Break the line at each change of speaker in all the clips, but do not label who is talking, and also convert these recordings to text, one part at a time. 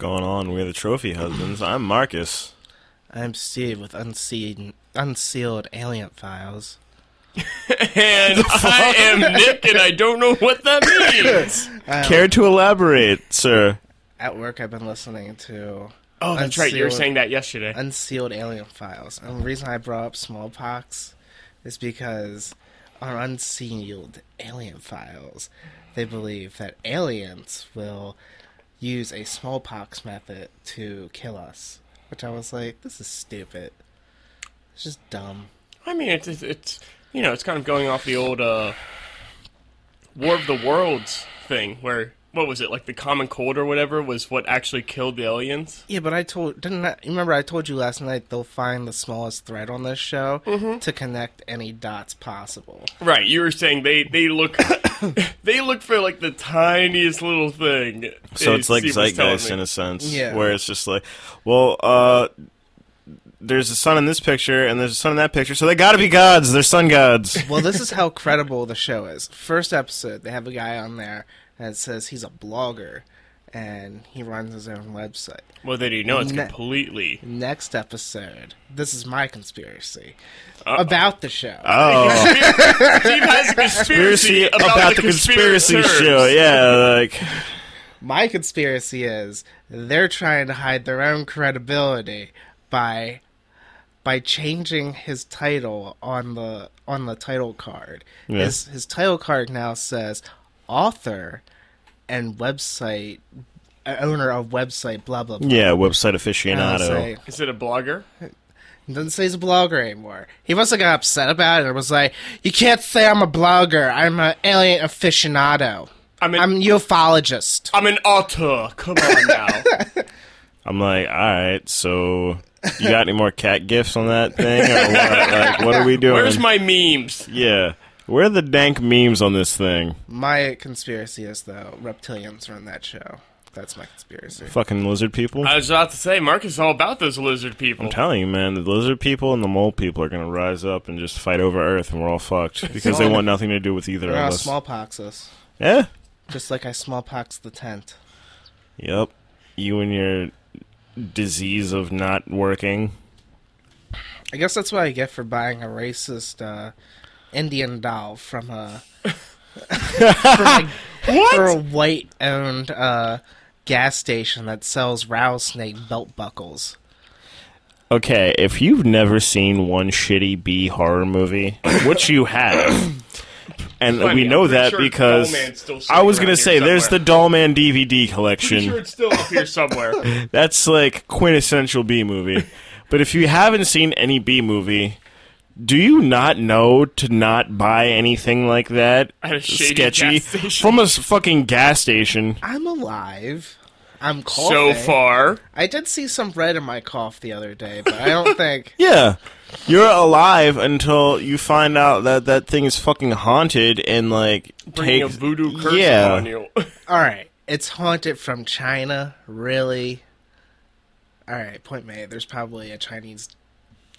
going on? We're the Trophy Husbands. I'm Marcus.
I'm Steve with unseen, unsealed alien files.
And I am Nick, and I don't know what that means.
Um,
Care to elaborate, sir?
At work, I've been listening to
Oh, that's right. You were saying that yesterday.
unsealed alien files. And the reason I brought up smallpox is because on unsealed alien files, they believe that aliens will use a smallpox method to kill us. Which I was like, this is stupid. It's just dumb.
I mean, it's, it's it's you know, it's kind of going off the old uh, War of the Worlds thing, where what was it like the common cold or whatever was what actually killed the aliens.
Yeah, but I told didn't I, you remember I told you last night they'll find the smallest thread on this show to connect any dots possible.
Right. You were saying they they look they look for like the tiniest little thing.
So it's like
Steve
zeitgeist in a sense,
Yeah.
where it's just like, well, uh, there's a sun in this picture and there's a sun in that picture, so they got to be gods. They're sun gods.
Well, this is how credible the show is. First episode, they have a guy on there that says he's a blogger and he runs his own website.
Well, then you know it's
Ne-
completely.
Next episode, this is my conspiracy about the show.
Oh,
Steve has a conspiracy
conspiracy
about,
the conspiracy
conspirators.
show. Yeah, like
My conspiracy is they're trying to hide their own credibility by by changing his title on the on the title card.
Yeah.
His his title card now says author and website uh, owner of website blah blah blah.
yeah, website
And I was
aficionado.
like,
Is it a blogger?
He doesn't say he's a blogger anymore. He must have got upset about it and was like, "You can't say I'm a blogger. I'm an alien aficionado.
I'm an
I'm a ufologist."
I'm an author. Come on now.
I'm like, all right, so you got any more cat gifts on that thing, or what? Like, what are we doing?
Where's my memes?
yeah? Where are the dank memes on this thing?
My conspiracy is though reptilians run that show. That's my conspiracy.
Fucking lizard people.
I was about to say, Marcus is all about those lizard people.
I'm telling you, man, the lizard people and the mole people are gonna rise up and just fight over Earth, and we're all fucked because they want nothing to do with either
They're
of us.
smallpox us,
Yeah.
just like I smallpox the tent.
Yep. You and your disease of not working.
I guess that's what I get for buying a racist uh, Indian doll from a from a, for a white-owned uh, gas station that sells rattlesnake belt buckles.
Okay, if you've never seen one shitty B horror movie, which you have, and
Plenty.
we know that
sure
because
Dollman's still sitting
I was gonna
here
say there's the
somewhere.
Dollman DVD
Pretty
collection.
sure it's still up here somewhere.
That's like quintessential B movie. but if you haven't seen any B movie, do you not know to not buy anything like that
At a shady
sketchy
gas station.
from a fucking gas station?
I'm alive. I'm coughing.
so far,
I did see some red in my cough the other day, but I don't think.
Yeah. You're alive until you find out that that thing is fucking haunted and like
bringing
takes
a voodoo curse
yeah.
on you.
All right, it's haunted from China. Really? All right, point made. There's probably a Chinese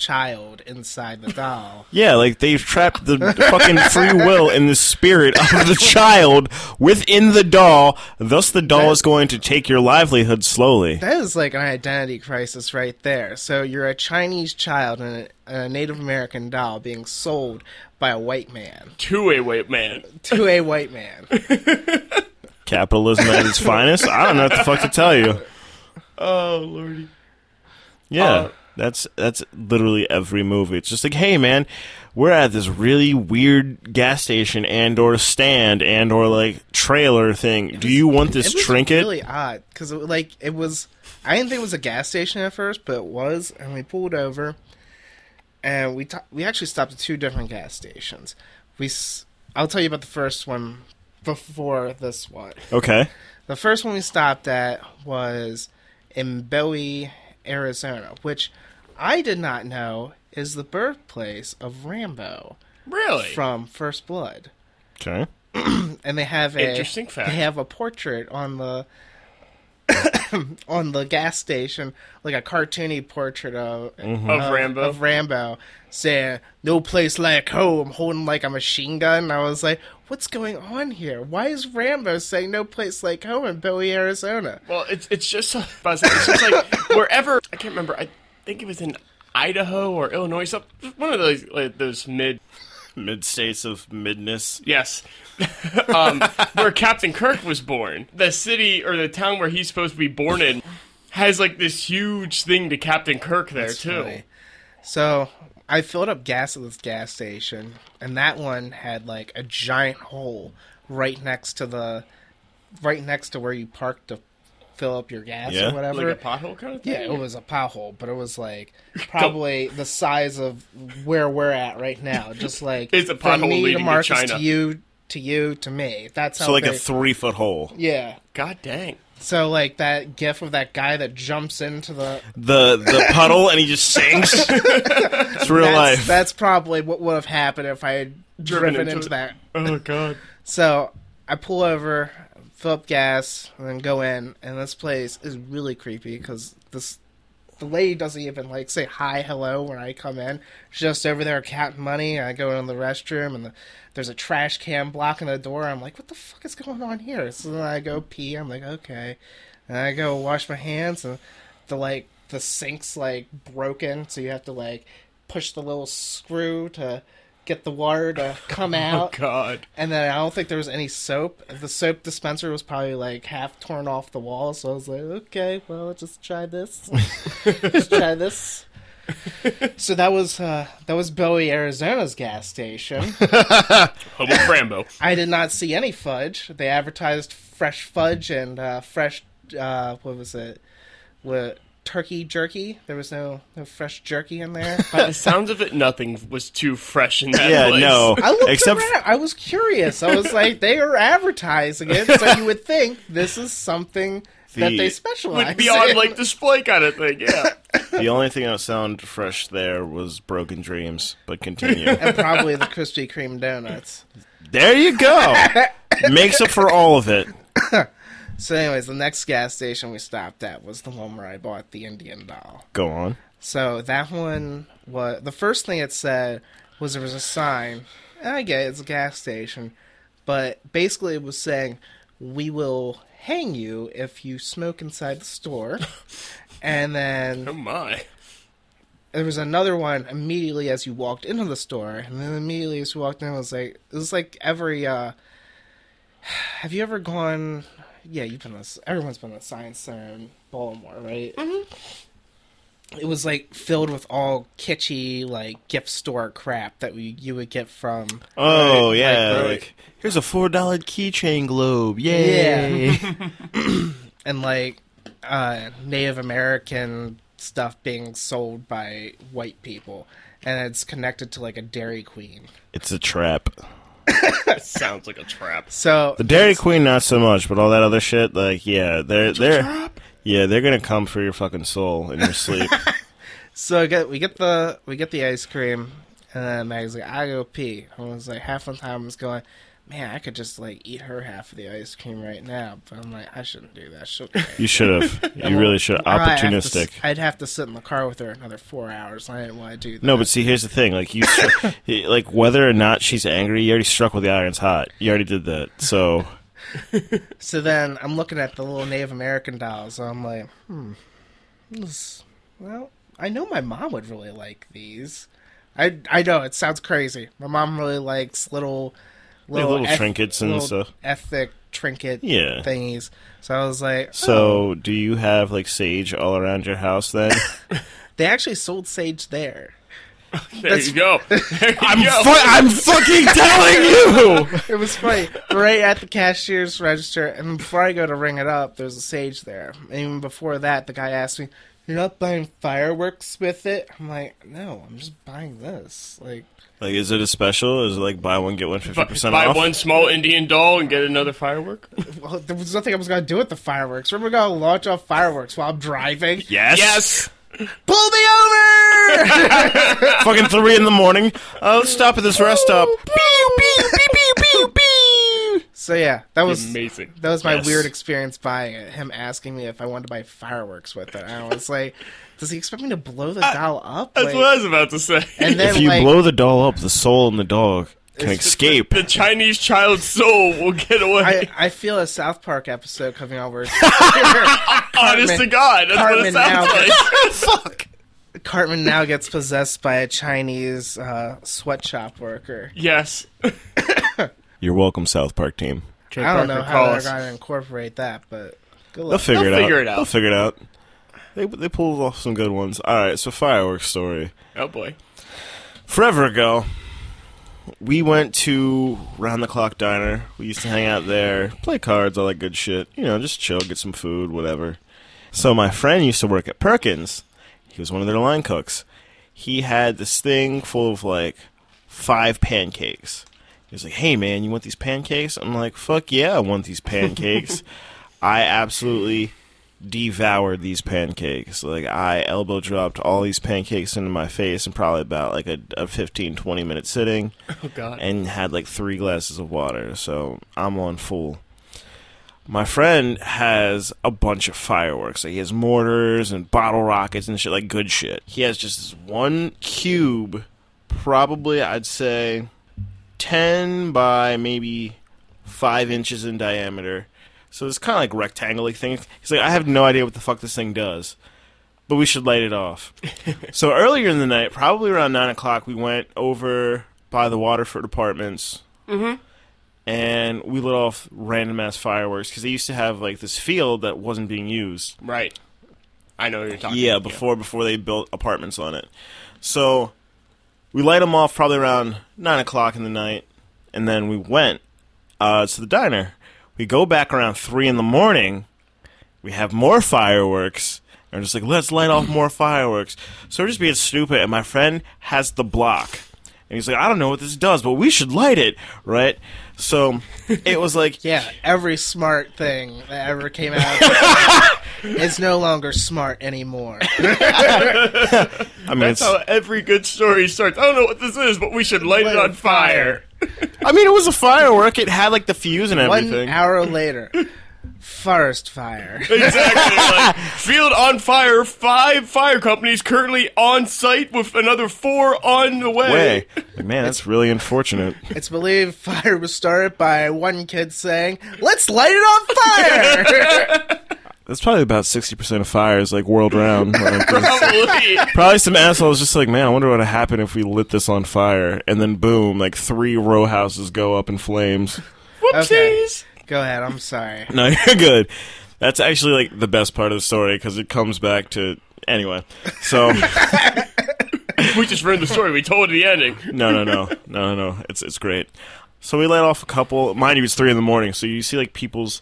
child inside the doll.
Yeah, like they've trapped the fucking free will and the spirit of the child within the doll. Thus, the doll is going to take your livelihood slowly.
That is like an identity crisis right there. So you're a Chinese child and a, a Native American doll being sold by a white man
to a white man.
to a white man.
Capitalism at its finest. I don't know what the fuck to tell you.
Oh lordy.
Yeah,
Uh,
that's that's literally every movie. It's just like, hey man, we're at this really weird gas station and or stand and or like trailer thing. Do you want this
it was
trinket?
really odd because like it was. I didn't think it was a gas station at first, but it was, and we pulled over, and we t- we actually stopped at two different gas stations. We s- I'll tell you about the first one before this one.
Okay.
The first one we stopped at was in Bowie, Arizona, which I did not know is the birthplace of Rambo
Really?
from First Blood.
Okay.
And they have a
Interesting fact.
They have a portrait on the on the gas station, like a cartoony portrait of
Of
of,
Rambo.
of Rambo saying "No place like home," holding like a machine gun. And I was like, "What's going on here? Why is Rambo saying "No place like home" in Bowie, Arizona?"
Well, it's it's just it's just like wherever I can't remember. I think it was in Idaho or Illinois. Some one of those like, those mid
Mid states of midness.
yes, um, where Captain Kirk was born. The city or the town where he's supposed to be born in has like this huge thing to Captain Kirk there too.
funny. So I filled up gas at this gas station, and that one had like a giant hole right next to the, right next to where you parked to fill up your gas
Yeah.
or whatever.
Like a pothole kind of thing.
yeah, it was a pothole, but it was like probably the size of where we're at right now. Just like
It's a
from
pothole
me
leading
to
to China.
to you to you to me. That's how
So like a three foot hole.
yeah.
God dang.
So like that gif of that guy that jumps into the
The the puddle and he just sinks. it's real
that's,
life.
That's probably what would have happened if I had
Driven
driven,
into
into, that.
Oh god.
So I pull over, fill up gas, and then go in. And this place is really creepy because this the lady doesn't even like say hi, hello when I come in. She's just over there counting money. I go in the restroom and the, there's a trash can blocking the door. I'm like, what the fuck is going on here? So then I go pee. I'm like, okay. And I go wash my hands and the like the sink's like broken, so you have to like push the little screw to get the water to come
Oh
out.
god.
And then I don't think there was any soap. The soap dispenser was probably like half torn off the wall, so I was like, okay, well, just try this. just try this. So that was uh, that was Bowie, Arizona's gas station.
Hobo Rambo.
I did not see any fudge. They advertised fresh fudge and uh, fresh uh, what was it? What turkey jerky? There was no no fresh jerky in there.
By the sounds of it, nothing was too fresh in that
yeah,
place.
no.
I looked
Except
around. I was curious. I was like, they are advertising it, so you would think this is something that they specialize
Like beyond
in.
like display kind of thing. Yeah.
the only thing that sounded fresh there was broken dreams. But continue.
and probably the Krispy Kreme donuts.
there you go. Makes up for all of it.
So, anyways, the next gas station we stopped at was the one where I bought the Indian doll.
Go on.
So that one was the first thing it said was there was a sign. And I get it, it's a gas station, but basically it was saying we will hang you if you smoke inside the store. and then
Oh my.
there was another one immediately as you walked into the store, and then immediately as you walked in, it was like it was like every. uh Have you ever gone? Yeah, you've been. To, everyone's been to Science Center in Baltimore, right? Mm-hmm. It was like filled with all kitschy like gift store crap that we you would get from.
Oh
Right,
yeah,
right, right.
like here's a four dollar keychain globe. Yay!
and like uh, Native American stuff being sold by white people, and it's connected to like a Dairy Queen.
it's a trap.
That sounds like a trap.
So
The Dairy Queen, not so much, but all that other shit, like yeah, they're they're yeah, they're gonna come for your fucking soul in your sleep.
So I get we get the we get the ice cream, and then Mag's like, "I go pee." I was like, half the time I was going, "Man, I could just like eat her half of the ice cream right now," but I'm like, I shouldn't do that.
You should have. You really should.
Or I'd have to
Opportunistic.
I'd have to sit in the car with her another four hours. I didn't want to do that.
No, but see, here's the thing. Like you, like whether or not she's angry, you already struck with the irons hot. You already did that. So
So then I'm looking at the little Native American dolls. And I'm like, hmm, this, well, I know my mom would really like these. I I know it sounds crazy. My mom really likes little little,
little trinkets and
little
stuff.
ethnic trinket
Yeah.
thingies. So I was like, oh.
So, do you have like sage all around your house then?
they actually sold sage there.
There
That's-
you go. There you
I'm,
go.
fu- I'm fucking telling you.
It was funny. right at the cashier's register, and before I go to ring it up, there's a sage there. And even before that, the guy asked me, "You're not buying fireworks with it?" I'm like, "No, I'm just buying this." Like,
Like, is it a special? Is it like buy one get one fifty
Bu-
percent off?
Buy one small Indian doll and get another firework.
well, there was nothing I was gonna do with the fireworks. We're gonna launch off fireworks while I'm driving.
Yes.
Yes.
Pull me over!
Fucking three in the morning. Let's stop at this rest stop. Pew, pew, pew, pew, pew, pew.
So So yeah, that was
Amazing.
That was my
Yes.
weird experience buying it. Him asking me if I wanted to buy fireworks with it. I was like, does he expect me to blow the doll up?
That's
Like-
what I was about to say.
and then
If you
like,
blow the doll up, the soul in the dog can escape.
the Chinese child's soul will get away.
I, I feel a South Park episode coming on where
Honest to God, that's what it
Cartman
sounds
now-
like.
Fuck.
Cartman now gets possessed by a Chinese uh, sweatshop worker.
yes.
You're welcome, South Park team.
Trey
I don't
Parker know
how they're going to incorporate that, but good
They'll figure
They'll
it out.
figure it out.
They'll figure it out. They they pulled off some good ones. All right, so fireworks story.
Oh boy.
Forever ago, we went to round the clock diner. We used to hang out there, play cards, all that good shit. You know, just chill, get some food, whatever. So my friend used to work at Perkins. He was one of their line cooks. He had this thing full of like five pancakes. He was like, "Hey man, you want these pancakes?" I'm like, "Fuck yeah, I want these pancakes." I absolutely devoured these pancakes. Like I elbow dropped all these pancakes into my face in probably about like a, a 15, 20 minute sitting
Oh God.
and had like three glasses of water. So I'm on full. My friend has a bunch of fireworks. Like he has mortars and bottle rockets and shit, like good shit. He has just this one cube, probably I'd say 10 by maybe 5 inches in diameter. So it's kind of like rectangle thing. He's like, I have no idea what the fuck this thing does, but we should light it off. so earlier in the night, probably around 9 o'clock, we went over by the Waterford Apartments. Mm-hmm. And we lit off random ass fireworks because they used to have like this field that wasn't being used.
Right. I know what you're talking.
Yeah,
about.
before before they built apartments on it. So we light them off probably around nine o'clock in the night, and then we went uh, to the diner. We go back around three in the morning. We have more fireworks. And we're just like, let's light off more fireworks. So we're just being stupid, and my friend has the block. And he's like, I don't know what this does, but we should light it, right? So it was like,
Yeah, every smart thing that ever came out is no longer smart anymore.
I mean,
That's
it's,
how every good story starts. I don't know what this is, but we should light, it on fire.
I mean, it was a firework. It had like the fuse and everything.
One
everything.
hour later, forest fire.
Exactly. like, field on fire. Five fire companies currently on site with another four on the way.
way. Man, that's really unfortunate.
It's believed fire was started by one kid saying, "Let's light it on fire."
That's probably about sixty percent of fires, like world round. Like,
Probably.
probably some assholes just like, man, I wonder what would happen if we lit this on fire, and then boom, like three row houses go up in flames.
Okay.
Whoopsies.
Go ahead. I'm sorry.
No, you're good. That's actually like the best part of the story because it comes back to anyway. So
We just ruined the story. We told the ending.
no, no, no, no, no, no. It's it's great. So we let off a couple. Mind you, it's three in the morning, so you see like people's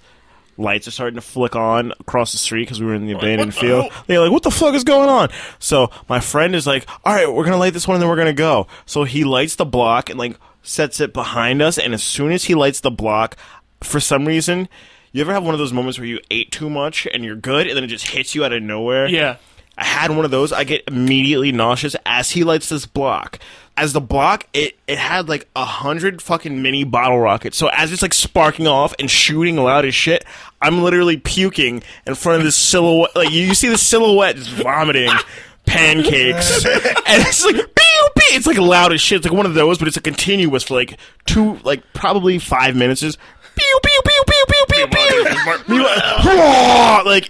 lights are starting to flick on across the street because we were in the abandoned
what the
field.
hell?
They're like, "What the fuck is going on?" So my friend is like, "All right, we're gonna light this one, and then we're gonna go." So he lights the block and like sets it behind us, and as soon as he lights the block, for some reason. You ever have one of those moments where you ate too much and you're good, and then it just hits you out of nowhere?
Yeah.
I had one of those. I get immediately nauseous as he lights this block. As the block, it, it had like a hundred fucking mini bottle rockets. So as it's like sparking off and shooting loud as shit, I'm literally puking in front of this silhouette. Like you, you see the silhouette just vomiting pancakes, and it's like pew pew. It's like loud as shit. It's like one of those, but it's a continuous for like two, like probably five minutes. Just pew pew pew pew pew pew pew. You, like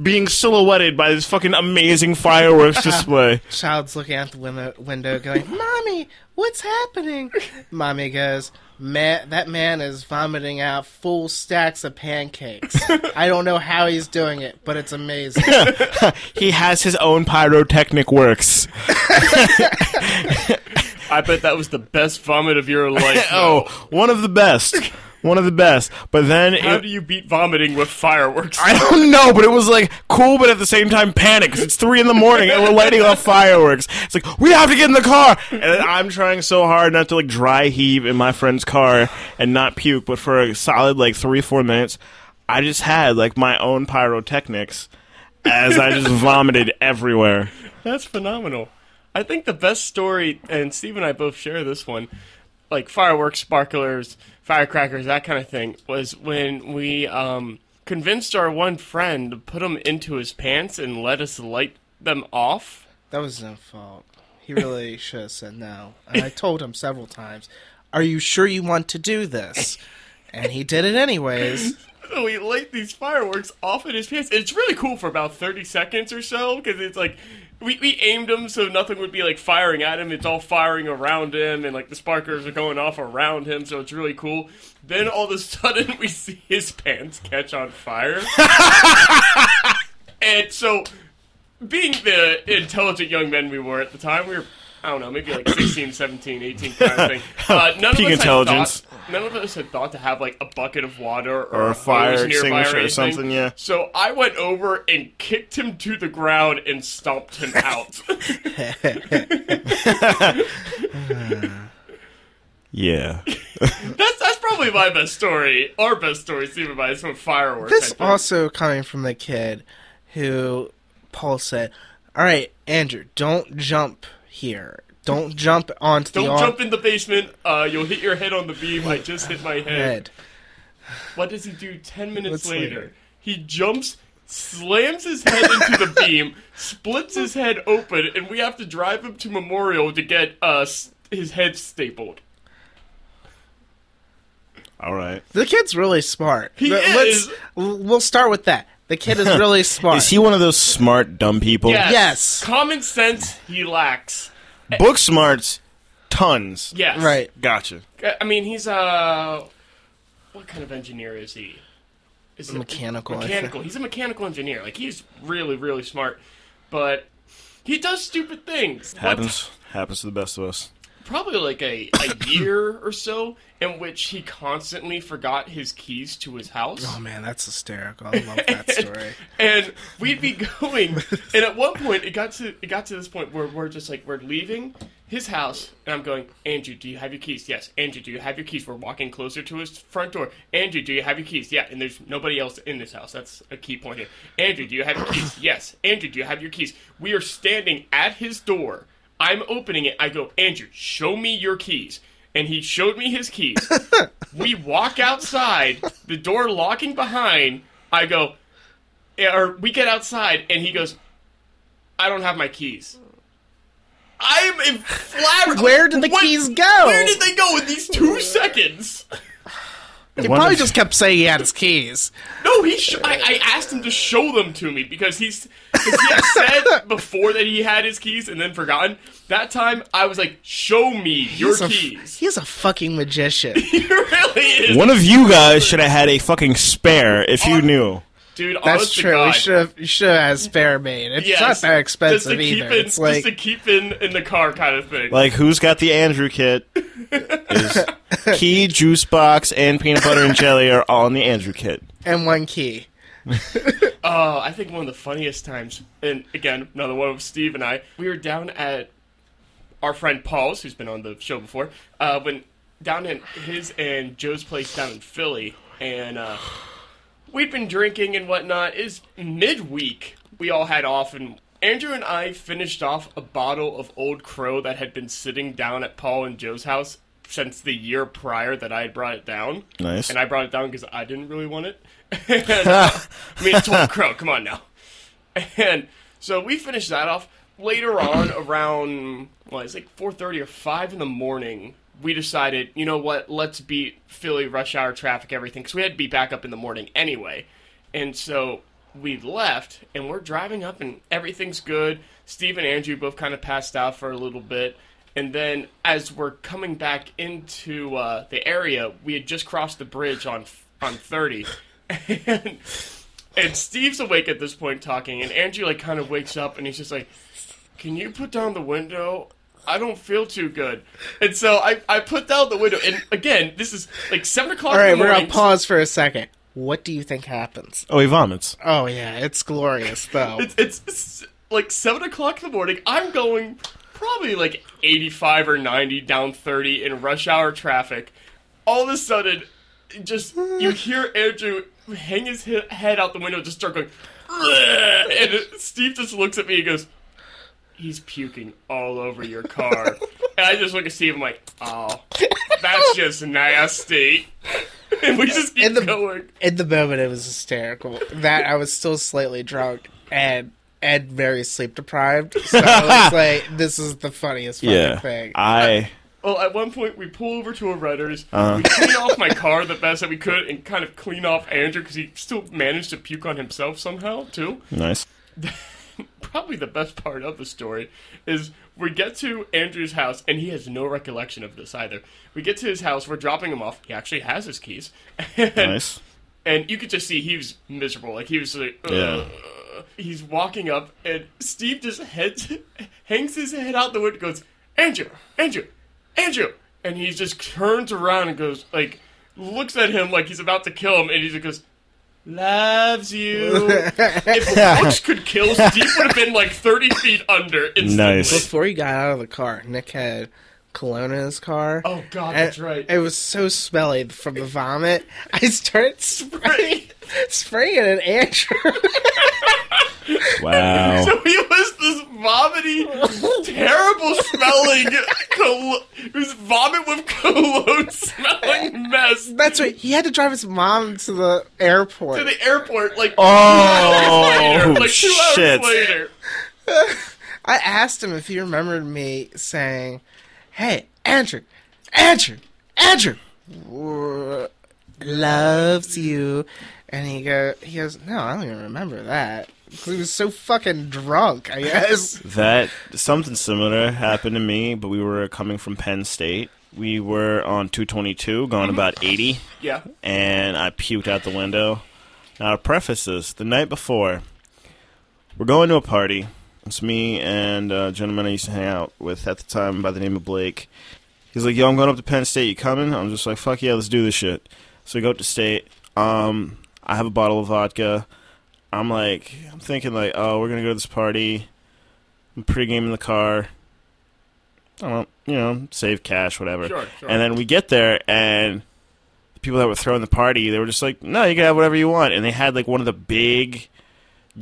being silhouetted by this fucking amazing fireworks display.
Child's looking out the window, window going, "Mommy, what's happening?" Mommy goes, "Man, that man is vomiting out full stacks of pancakes. I don't know how he's doing it, but it's amazing."
He has his own pyrotechnic works.
I bet that was the best vomit of your life.
Oh, one of the best. One of the best. But then
How
it,
do you beat vomiting with fireworks?
I don't know, but it was like cool, but at the same time panic because it's three in the morning and we're lighting off fireworks. It's like we have to get in the car, and I'm trying so hard not to like dry heave in my friend's car and not puke. But for a solid like three four minutes, I just had like my own pyrotechnics as I just vomited everywhere.
That's phenomenal. I think the best story, and Steve and I both share this one. like fireworks, sparklers, firecrackers, that kind of thing, was when we um, convinced our one friend to put them into his pants and let us light them off.
That was no fault. He really should have said no. And I told him several times, Are you sure you want to do this? And he did it anyways.
So we light these fireworks off in his pants. It's really cool for about 30 seconds or so because it's like we, we aimed him so nothing would be like firing at him. It's all firing around him and like the sparklers are going off around him. So it's really cool. Then all of a sudden we see his pants catch on fire. and so being the intelligent young men we were at the time, we were. I don't know, maybe like 16, 17, 18 kind of thing. Uh, none,
Peak
of us
intelligence.
Had thought, none of us had thought to have like a bucket of water or,
Or a fire
hose nearby
extinguisher or
anything.
something, yeah.
So I went over and kicked him to the ground and stomped him out.
Yeah.
that's that's probably my best story. Our best story, Stephen, by is from fireworks. I
This
think.
also coming from the kid who Paul said, All right, Andrew, don't jump here. Don't jump onto the
Don't
the arm-
jump in the basement. Uh, you'll hit your head on the beam. I just hit my head.
head.
What does he do 10 minutes later?
later?
He jumps, slams his head into the beam, splits his head open, and we have to drive him to Memorial to get uh, his head stapled.
All right.
The kid's really smart.
He
Let-
is.
We'll start with that. The kid is really smart.
Is he one of those smart dumb people?
Yes.
Yes.
Common sense, he lacks.
Book smarts, tons.
Yes.
Right.
Gotcha.
I mean, he's uh, what kind of engineer is he? Is it
Mechanical, I
Mechanical. He's a mechanical engineer. Like he's really, really smart, but he does stupid things. One
Happens. Happens to the best of us.
Probably like a, a year or so in which he constantly forgot his keys to his house.
Oh man, that's hysterical. I love that story.
and we'd be going and at one point it got to it got to this point where we're just like we're leaving his house and I'm going, Andrew, do you have your keys? Yes. Andrew, do you have your keys? We're walking closer to his front door. Andrew, do you have your keys? Yeah, and there's nobody else in this house. That's a key point here. Andrew, do you have your keys? Yes. Andrew, do you have your keys? We are standing at his door. I'm opening it. I go, Andrew, show me your keys. And he showed me his keys. we walk outside, the door locking behind. I go, eh, or we get outside and he goes, I don't have my keys. I'm in flabbergasted.
Where did the keys go?
Where did they go in these two seconds?
He
One
probably
of-
just kept saying he had his keys.
No, he. Sh- I, I asked him to show them to me because he's. Cause he had said before that he had his keys and then forgotten. That time I was like, "Show me your
He's a,
keys."
he's a fucking magician.
he really is,
One of you guys should have had a fucking spare if you knew.
dude.
That's
honest to
true.
God.
You should have you should have had spare made. It's
Yes.
not that expensive
just to keep
either.
In,
it's like
just to keep in in the car kind of thing.
Like, who's got the Andrew kit? Is key, juice box, and peanut butter and jelly are all in the Andrew kit.
and one key.
Oh, I think one of the funniest times, and again, another one with Steve and I, we were down at our friend Paul's, who's been on the show before, uh, when down in his and Joe's place down in Philly, and uh, we'd been drinking and whatnot. Is midweek, we all had off, and Andrew and I finished off a bottle of Old Crow that had been sitting down at Paul and Joe's house since the year prior that I had brought it down.
Nice.
And I brought it down because I didn't really want it. And, uh, I mean, it's Old Crow. Come on now. And so we finished that off. Later on, around well, it's like four thirty or five in the morning, we decided, you know what? Let's beat Philly rush hour traffic, everything, because we had to be back up in the morning anyway. And so we left, and we're driving up, and everything's good. Steve and Andrew both kind of passed out for a little bit. And then, as we're coming back into uh, the area, we had just crossed the bridge on on thirty, and and Steve's awake at this point talking, and Andrew like kind of wakes up and he's just like, "Can you put down the window? I don't feel too good." And so I I put down the window, and again, this is like seven o'clock
All right, we're gonna pause for a second. What do you think happens?
Oh, he vomits.
Oh yeah, it's glorious though.
It's, it's it's like seven o'clock in the morning. I'm going probably like eighty-five or ninety down thirty in rush hour traffic. All of a sudden, just you hear Andrew hang his he- head out the window, just start going, "Ugh," and Steve just looks at me and goes, he's puking all over your car. and I just look at Steve. I'm like, oh, that's just nasty. and we just keep
In the-
going.
In the moment, it was hysterical. That I was still slightly drunk and and very sleep deprived. So it was like, this is the funniest fucking
Yeah,
thing.
I
Well, at one point we pull over to a Rutter's.
Uh-huh.
We clean off my car the best that we could, and kind of clean off Andrew because he still managed to puke on himself somehow too.
nice.
Probably the best part of the story is we get to Andrew's house, and he has no recollection of this either. We get to his house, we're dropping him off. He actually has his keys, and,
Nice.
and you could just see he was miserable. Like he was like, Ugh.
Yeah.
He's walking up, and Steve just heads, hangs his head out the window, and goes, Andrew, Andrew, Andrew, and he just turns around and goes like, looks at him like he's about to kill him, and he just goes. Loves you. if looks could kill, Steve would have been like thirty feet under instantly.
Nice.
Before he got out of the car, Nick had cologne in his car.
Oh God,
And
that's right.
It was so smelly from the vomit. I started spraying, spraying it at Andrew.
Wow.
So he was this vomity, terrible smelling, col- it was vomit with cologne smelling mess
That's right. He had to drive his mom to the airport.
To the airport like
Oh
like two
shit!
hours later.
I asked him if he remembered me saying, "Hey, Andrew, Andrew, Andrew, loves you," and he go, he goes, "No, I don't even remember that." 'Cause He was so fucking drunk. I guess.
That something similar happened to me, but we were coming from Penn State. We were on 222, going mm-hmm. about 80,
Yeah.
and I puked out the window. Now, to preface this, the night before, we're going to a party. It's me and a gentleman I used to hang out with at the time by the name of Blake. He's like, "Yo, I'm going up to Penn State. You coming?" I'm just like, "Fuck yeah, let's do this shit." So we go up to State. Um, I have a bottle of vodka. I'm like, I'm thinking like, oh, we're gonna go to this party. I'm pregame in the car. I don't know, you know, save cash, whatever.
Sure, sure.
And then we get there, and the people that were throwing the party, they were just like, no, you can have whatever you want. And they had like one of the big,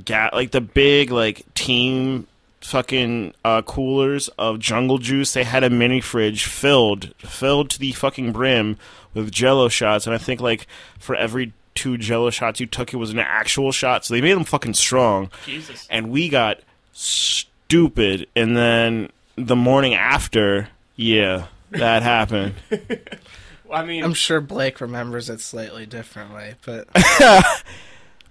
ga- like the big like team fucking uh, coolers of jungle juice. They had a mini fridge filled, filled to the fucking brim with Jello shots, and I think like for every two Jello shots you took, it was an actual shot. So they made them fucking strong
Jesus.
and we got stupid and then the morning after yeah that happened
I mean,
I'm sure Blake remembers it slightly differently, but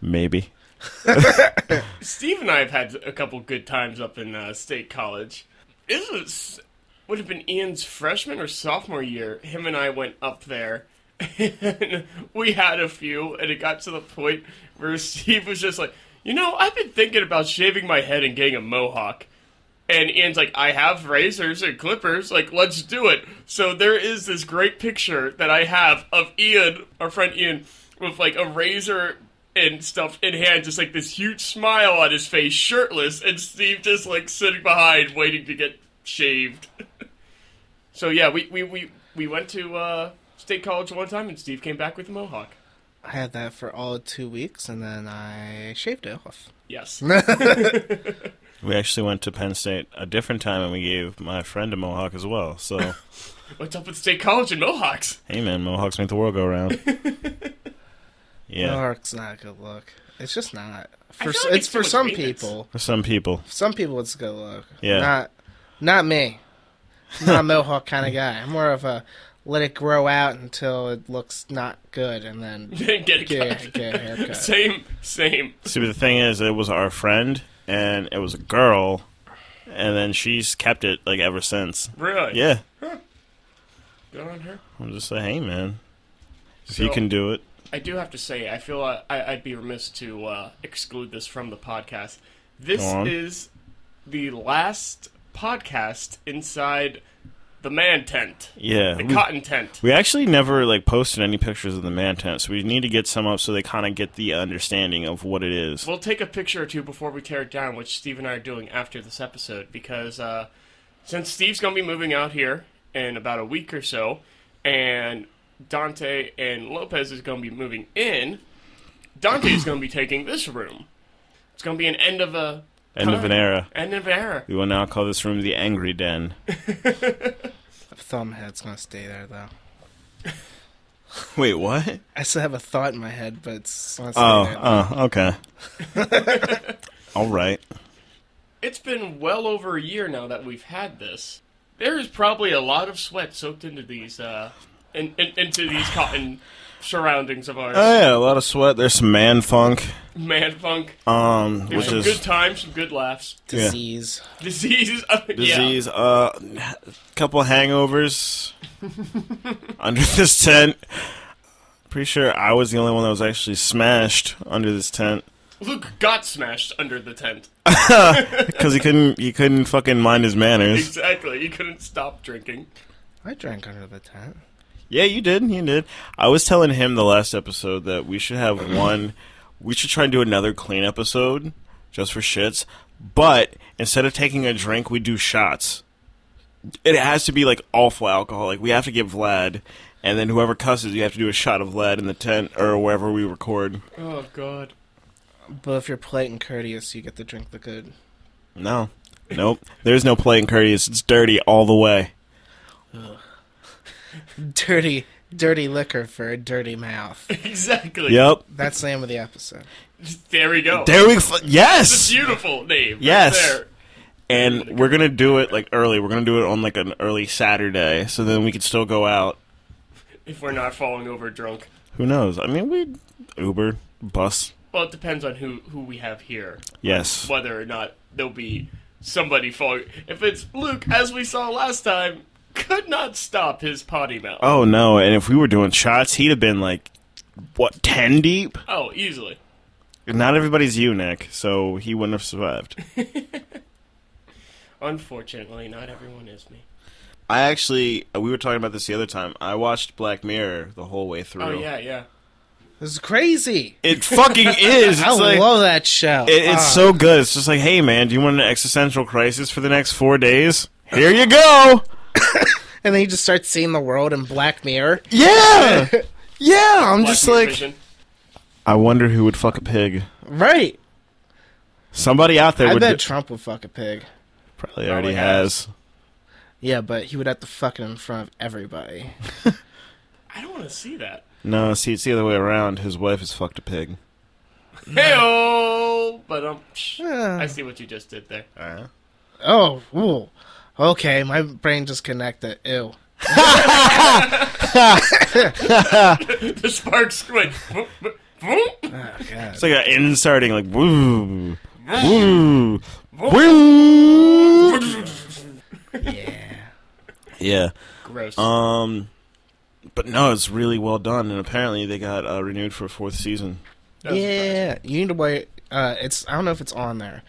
maybe
Steve and I have had a couple good times up in uh, State College. This was would have been Ian's freshman or sophomore year. Him and I went up there. And we had a few, and it got to the point where Steve was just like, "You know, I've been thinking about shaving my head and getting a mohawk." And Ian's like, "I have razors and clippers. Like, let's do it." So there is this great picture that I have of Ian, our friend Ian, with like a razor and stuff in hand, just like this huge smile on his face, shirtless, and Steve just like sitting behind, waiting to get shaved. so yeah, we we we, we went to uh, State College one time, and Steve came back with a mohawk.
I had that for all two weeks, and then I shaved it off.
Yes.
we actually went to penn state a different time and we gave my friend a mohawk as well so
What's up with State College and mohawks?
hey man mohawks make the world go round yeah
Mohawk's not a good look. It's just not.
I
For
feel like
it's
it's
for some
much
people.
for some people
Some people it's a good look.
Yeah.
Not not me. I'm not a mohawk kind of guy. I'm more of a let it grow out until it looks not good, and then
get a
get,
cut.
get a haircut.
Same, same.
see but the thing is it was our friend and it was a girl and then she's kept it like ever since
Really?
yeah
Good on her.
i'm just like hey man if you can do it
I do have to say, I feel uh, I, I'd be remiss to uh, exclude this from the podcast. This is the last podcast inside the man tent,
yeah
the
we-
cotton tent.
We actually never like posted any pictures of the man tent, so we need to get some up so they kind of get the understanding of what it is.
We'll take a picture or two before we tear it down, which Steve and I are doing after this episode, because uh, since Steve's going to be moving out here in about a week or so, and Dante and Lopez is going to be moving in, Dante is going to be taking this room. It's going to be an end of a
End of an era.
End of an era.
We will now call this room the Angry Den.
I have a thought my head. Gonna stay there though.
Wait, what?
I still have a thought in my head, but it's gonna stay
Oh,
there.
oh, okay. All right.
It's been well over a year now that we've had this. There is probably a lot of sweat soaked into these, uh, in, in, into these cotton surroundings of ours.
Oh yeah, a lot of sweat. There's some man funk,
Man funk.
um,
There's
which
some
is
good times, some good laughs.
yeah.
Disease.
Disease. uh, yeah.
disease. Uh, couple hangovers under this tent. Pretty sure I was the only one that was actually smashed under this tent
Luke got smashed under the tent.
because he couldn't he couldn't fucking mind his manners.
Exactly. He couldn't stop drinking.
I drank under the tent.
Yeah, you did. You did. I was telling him the last episode that we should have one. We should try and do another clean episode just for shits. But instead of taking a drink, we do shots. It has to be like awful alcohol. Like we have to get Vlad, and then whoever cusses, you have to do a shot of Vlad in the tent or wherever we record.
Oh God.
But if you're polite and courteous, you get to drink the good.
No, nope. There's no polite and courteous. It's dirty all the way.
Dirty, dirty liquor for a dirty mouth.
Exactly.
Yep.
That's the name of the episode.
There we go.
There we. F-
It's a
yes.
beautiful name. right
Yes.
there.
And we're gonna do it like early. We're gonna do it on like an early Saturday, so then we can still go out.
If we're not falling over drunk.
Who knows? I mean, we Uber, bus.
Well, it depends on who who we have here,
Yes.
whether or not there'll be somebody falling. If it's Luke, as we saw last time, could not stop his potty mouth.
Oh no! And if we were doing shots, he'd have been like, what, ten deep?
Oh, easily.
Not everybody's you, Nick, so he wouldn't have survived.
Unfortunately, not everyone is me.
I actually, we were talking about this the other time. I watched Black Mirror the whole way through.
Oh yeah, yeah.
This is crazy.
It fucking is. It's
I
like,
love that show.
It, it's
Ah.
so good. It's just like, hey man, do you want an existential crisis for the next four days? Here you go.
And then you just start seeing the world in Black Mirror.
Yeah, yeah. I'm
Black
just
Mirror
like,
Vision.
I wonder who would fuck a pig.
Right.
Somebody out there
I
would
bet
do-
Trump would fuck a pig.
probably
Probably
already
has.
has.
Yeah, but he would have to fuck it in front of everybody.
I don't want to see that.
No, see, it's the other way around. His wife has fucked a pig.
Hey But um, psh,
Ah.
I see what you just did there.
Oh, ooh. Okay, my brain just connected. Ew.
the sparks went. boom, boom, boom.
Oh, God.
It's like an inserting, like woo, woo, woo.
Yeah.
Yeah.
Gross.
Um. But no, it's really well done, and apparently they got uh, renewed for a fourth season.
Doesn't surprise me.
Yeah. You need to wait. Uh, it's I don't know if it's on there,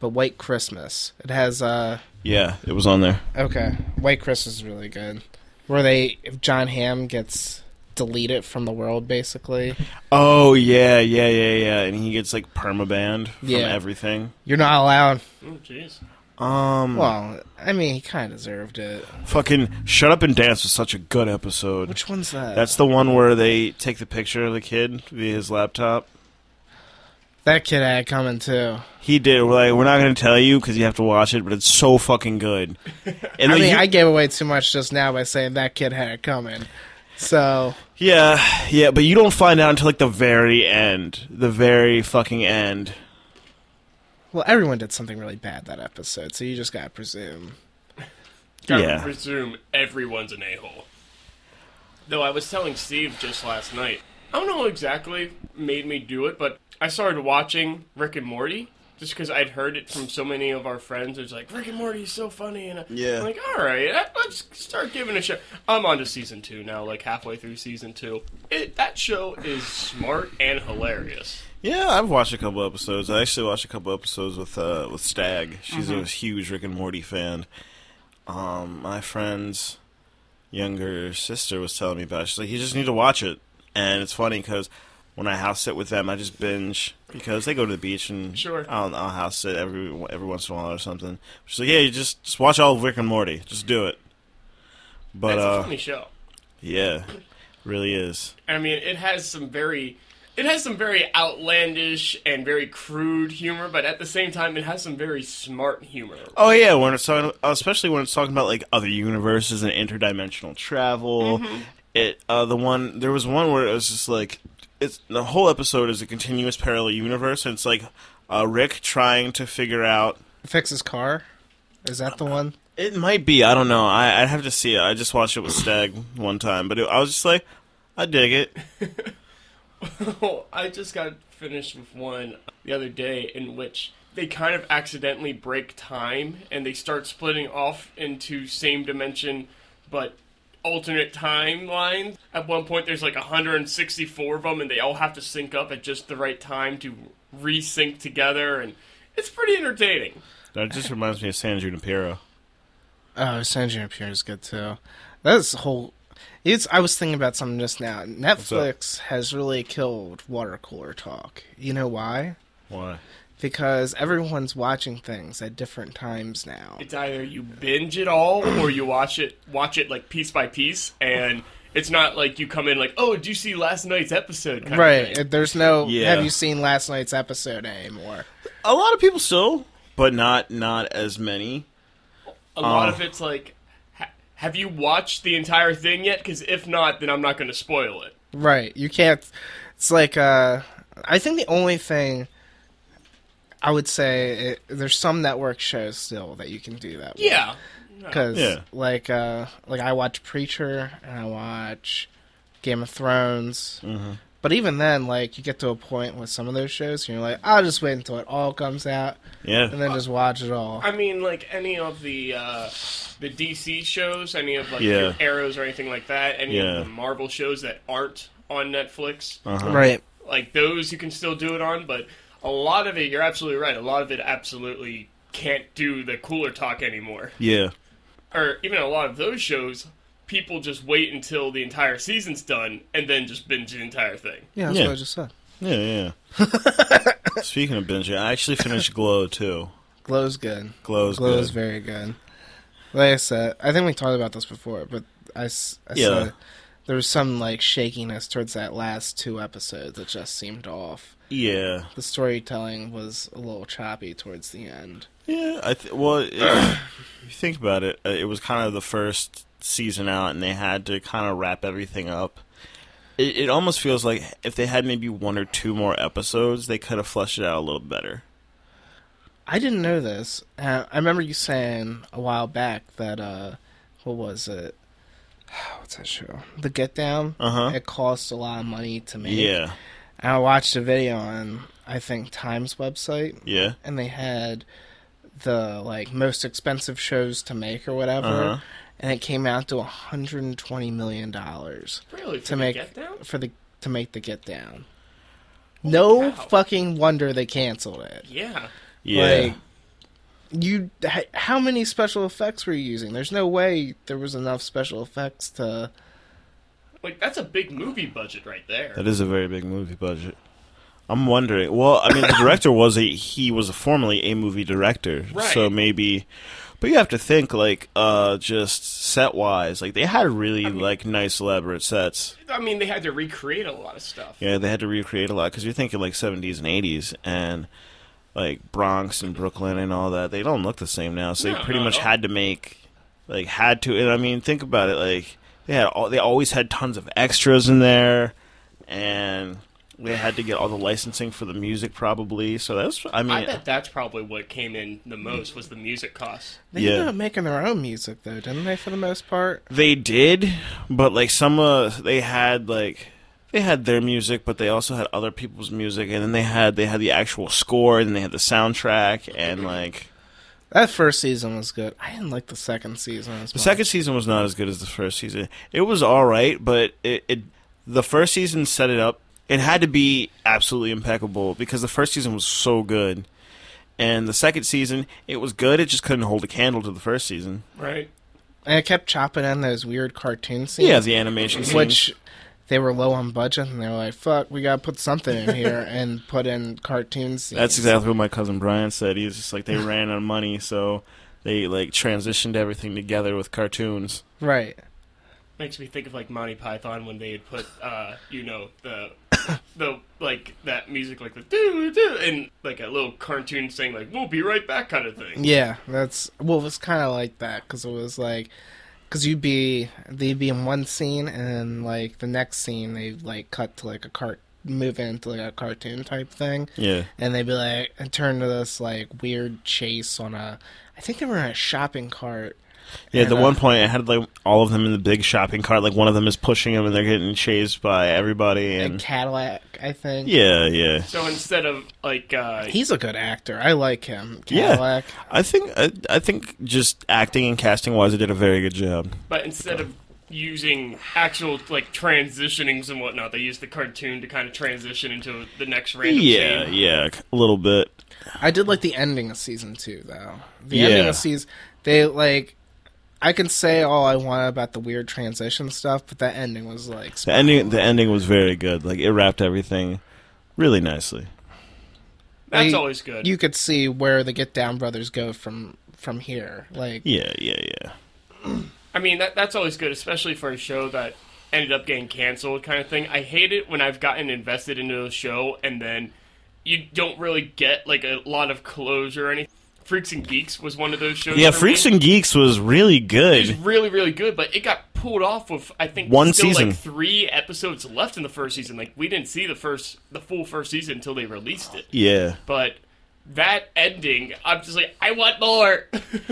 but White Christmas. It has uh.
Yeah, it was on there.
Okay, White Christmas is really good. Where they if Jon Hamm gets deleted from the world, basically.
Oh yeah, yeah, yeah, yeah, and he gets like permabanned from
Yeah.
everything.
You're not allowed.
Oh, jeez.
Um,
Well, I mean, he kind of deserved it.
fucking Shut Up and Dance was such a good episode.
Which one's that?
That's the one where they take the picture of the kid via his laptop.
That kid I had coming too.
He did. We're like, we're not going to tell you because you have to watch it, but it's so fucking good. And
I
like,
mean,
you-
I gave away too much just now by saying that kid had it coming. So
yeah, yeah, but you don't find out until like the very end, the very fucking end.
Well, everyone did something really bad that episode, so you just gotta presume.
Gotta
Yeah.
presume everyone's an a-hole. Though I was telling Steve just last night, I don't know exactly made me do it, but I started watching Rick and Morty just because I'd heard it from so many of our friends. It's like Rick and Morty is so funny, and
Yeah.
I'm like, all right, let's start giving it a shot. I'm on to season two now, like halfway through season two. It, that show is smart and hilarious.
Yeah, I've watched a couple episodes. I actually watched a couple episodes with uh, with Stag. She's a huge Rick and Morty fan. Um, my friend's younger sister was telling me about. it. She's like, you just need to watch it, and it's funny because when I house sit with them, I just binge because they go to the beach and
Sure.
I'll, I'll house sit every every once in a while or something. She's like, yeah, you just just watch all of Rick and Morty, just do it. But
it's a
uh,
funny show.
yeah, really is.
I mean, it has some very it has some very outlandish and very crude humor, but at the same time, it has some very smart humor.
Oh yeah, when it's talking, especially when it's talking about like other universes and interdimensional travel. It uh, the one there was one where it was just like it's the whole episode is a continuous parallel universe, and it's like uh, Rick trying to figure out.
Fix his car. Is that the one?
It might be I don't know. I I'd have to see it. I just watched it with Stag one time, but it, I was just like, I dig it.
I just got finished with one the other day in which they kind of accidentally break time and they start splitting off into same dimension but alternate timelines. At one point, there's like 164 of them, and they all have to sync up at just the right time to resync together, and it's pretty entertaining.
That just reminds me of San Junipero.
Oh, San Junipero is good too. That's whole. It's. I was thinking about something just now. Netflix has really killed water cooler talk. You know why?
Why?
Because everyone's watching things at different times now.
It's either you binge it all or you watch it watch it like piece by piece, and it's not like you come in like, oh, did you see last night's episode? Kind
Right.
thing.
There's no.
Yeah.
Have you seen last night's episode anymore?
A lot of people still, but not not as many.
A lot
Oh.
of it's like, ha- have you watched the entire thing yet? Because if not, then I'm not going to spoil it.
Right. You can't. It's like. uh I think the only thing. I would say it, there's some network shows still that you can do that. with.
Yeah.
because
Yeah.
like uh like I watch Preacher and I watch Game of Thrones,
Mm-hmm.
but even then, like you get to a point with some of those shows, and you're like, I'll just wait until it all comes out
Yeah.
and then just watch it all.
I mean, like any of the uh, the DC shows, any of like
Yeah.
Arrows or anything like that, any
Yeah.
of the Marvel shows that aren't on Netflix,
Uh-huh.
Right.
like those you can still do it on. But a lot of it, you're absolutely right. A lot of it absolutely can't do the cooler talk anymore.
Yeah.
Or even a lot of those shows, people just wait until the entire season's done and then just binge the entire thing.
Yeah, that's
Yeah.
what I just said.
Yeah, yeah. Speaking of binging, I actually finished Glow too.
Glow's good.
Glow's good.
Glow's
good.
very good. Like I said, I think we talked about this before, but I, s- I
Yeah.
said there was some like shakiness towards that last two episodes that just seemed off.
Yeah,
The storytelling was a little choppy towards the end.
yeah. I th- well, if you think about it, uh, it was kind of the first season out, and they had to kind of wrap everything up. It, it almost feels like if they had maybe one or two more episodes, they could have fleshed it out a little better.
I didn't know this. Uh, I remember you saying a while back that uh, what was it? What's that show? The Get Down.
Uh-huh.
It cost a lot of money to make.
Yeah,
And I watched a video on I think Times website,
yeah.
and they had the like most expensive shows to make or whatever,
Uh-huh.
and it came out to 120 million dollars
Really? For
to
the
make
Get Down?
for the to make the Get Down. No
cow.
fucking wonder they canceled it.
Yeah.
Yeah.
Like, you, how many special effects were you using? There's no way there was enough special effects to.
Like, that's a big movie budget right there.
That is a very big movie budget. I'm wondering. Well, I mean, the director was a he was formerly a movie director,
Right.
so maybe. But you have to think like uh just set wise, like they had really
mean-
like nice elaborate sets.
I mean, they had to recreate a lot of stuff.
Yeah, they had to recreate a lot because you're thinking like 70s and 80s and like Bronx and Brooklyn and all that. They don't look the same now, so
No,
they pretty
not
much
all.
had to make like had to. And I mean, think about it. Like they had all, they always had tons of extras in there, and they had to get all the licensing for the music probably. So that's I mean.
I bet that's probably what came in the most was the music costs.
They
Yeah.
ended up making their own music though, didn't they? For the most part.
They did, but like some uh they had like they had their music, but they also had other people's music, and then they had they had the actual score, and then they had the soundtrack, and like
That first season was good. I didn't like the second season as
the
much.
second season was not as good as the first season. It was all right, but it, it the first season set it up. It had to be absolutely impeccable because the first season was so good, and the second season it was good. It just couldn't hold a candle to the first season.
Right.
And it kept chopping in those weird cartoon scenes.
Yeah, the animation, scenes.
which they were low on budget, and they were like, "Fuck, we gotta put something in here and put in cartoon scenes."
That's exactly what my cousin Brian said. He was just like they ran out of money, so they like transitioned everything together with cartoons.
right.
Makes me think of like Monty Python when they had put, uh, you know, the the like that music, like the doo doo, and like a little cartoon saying like "We'll be right back" kind of thing.
Yeah, that's well, it was kind of like that because it was like because you'd be they'd be in one scene and then like the next scene they like cut to like a cart move into like a cartoon type thing
Yeah.
and they'd be like and turn to this like weird chase on a I think they were in a shopping cart.
Yeah, at the
uh,
one point, I had like all of them in the big shopping cart. Like one of them is pushing them, and they're getting chased by everybody.
A
And
Cadillac, I think.
yeah, yeah.
So instead of like uh,
He's a good actor. I like him.
Yeah.
Cadillac.
I think I, I think just acting and casting wise, I did a very good job.
But instead of using actual like transitionings and whatnot, they use the cartoon to kind of transition into the next random
Yeah,
scene.
yeah, a little bit.
I did like the ending of season two though. The
Yeah.
ending of season they like I can say all I want about the weird transition stuff, but that ending was like
The ending, the ending was very good. Like it wrapped everything really nicely.
That's
You-
always good.
you could see where the Get Down brothers go from from here. Like
Yeah, yeah, yeah.
I mean, that that's always good, especially for a show that ended up getting canceled, kind of thing. I hate it when I've gotten invested into a show and then you don't really get like a lot of closure or anything. Freaks and Geeks was one of those shows.
Yeah, Freaks
me.
and Geeks was really
It was
good.
really, really good, but it got pulled off with I think
One
still,
season.
like three episodes left in the first season. Like we didn't see the first, the full first season until they released it.
Yeah,
But that ending, I'm just like, I want more.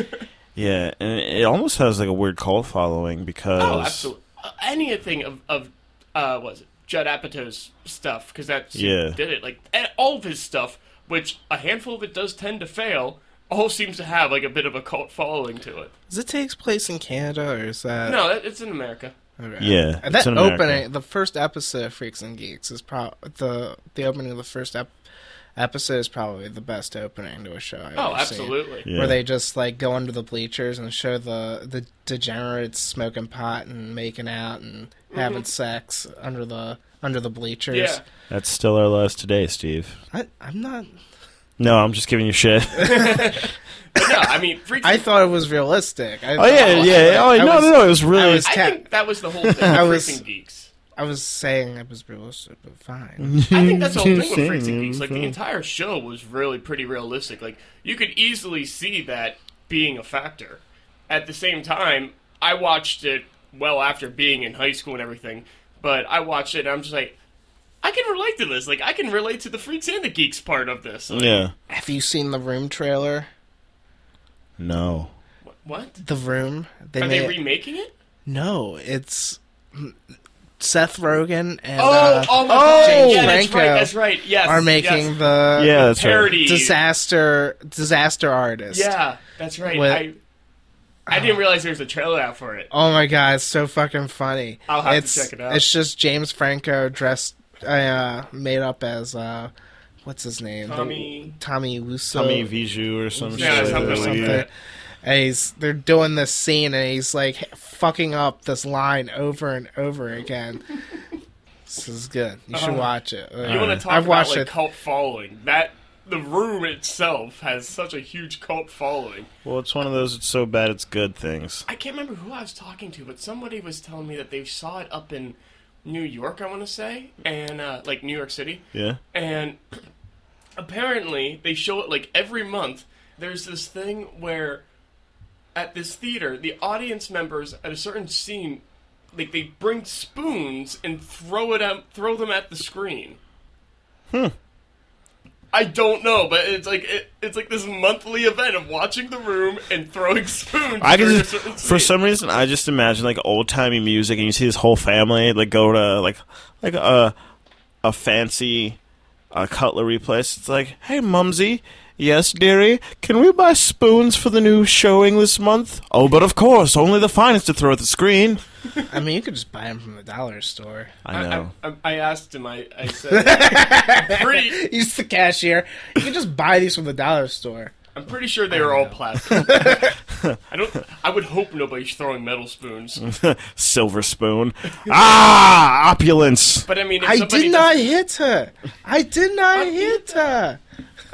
yeah, and it almost has like a weird cult following because
Oh, absolutely. Uh, anything of of uh, was it Judd Apatow's stuff because that's
Yeah.
did it. Like all of his stuff, which a handful of it does tend to fail, all seems to have like a bit of a cult following to it.
does it takes place in Canada or is that
No, that, it's in America.
Okay.
Yeah,
And
it's
that
in America.
opening, the first episode of Freaks and Geeks is pro the the opening of the first ep- episode is probably the best opening to a show. I've
Oh,
ever seen.
absolutely.
Yeah.
Where they just like go under the bleachers and show the the degenerates smoking pot and making out and mm-hmm. having sex under the under the bleachers.
Yeah.
That's still our last today, Steve.
I, I'm not.
No, I'm just giving you shit.
But no, I mean, Freaks.
I thought it was realistic. I
oh yeah, yeah. Oh
I
no,
was-
no, no, it was really.
was-
I think that was the whole thing.
I
with
was-
Freaks and Geeks.
I was saying it was realistic, but fine.
I think that's the whole thing with Freaks and Geeks. Like the entire show was really pretty realistic. Like you could easily see that being a factor. At the same time, I watched it well after being in high school and everything. But I watched it and I'm just like, I can relate to this. Like I can relate to the Freaks and the Geeks part of this. Like,
yeah.
Have you seen the Room trailer?
No.
What?
The Room. They
Are
made
they remaking it?
no. It's Seth Rogen and
Oh,
uh,
oh my
oh,
god!
James
Yeah, that's
Franco
right. That's right. Yes,
are making
yes.
the
Yeah, that's right.
parody.
disaster disaster artist.
Yeah, that's right.
With-
I I didn't realize there was a trailer out for it.
Oh my god, it's so fucking funny.
I'll have to check it out.
It's just James Franco dressed, uh, made up as uh, what's his name? The-
Tommy.
Tommy Wiseau.
Tommy Viju or some
Yeah,
shit.
something like that.
And he's they're doing this scene and he's like fucking up this line over and over again. this is good. You should
Uh,
watch it.
You want to talk
I've
about
watched
like
it.
cult following? That the room itself has such a huge cult following.
Well, it's one of those. It's so bad, it's good things.
I can't remember who I was talking to, but somebody was telling me that they saw it up in New York. I want to say, and uh, like New York City,
Yeah.
and apparently they show it like every month. There's this thing where at this theater, the audience members at a certain scene, like they bring spoons and throw it out, throw them at the screen.
Hmm.
I don't know, but it's like it, it's like this monthly event of watching the room and throwing spoons.
I can just, for some reason I just imagine like old timey music, and you see this whole family like go to like like a a fancy uh, cutlery place. It's like, hey, Mumsy. Yes, dearie. Can we buy spoons for the new showing this month? Oh, but of course, only the finest to throw at the screen.
I mean, you could just buy them from the dollar store.
I know.
I, I, I asked him. I, I said, I'm pretty,
He's the cashier. You can just buy these from the dollar store.
I'm pretty sure they are all plastic. I don't. I would hope nobody's throwing metal spoons.
Silver spoon. ah, opulence.
But I mean, if
I
somebody
did
does-
not hit her. I did not hit her.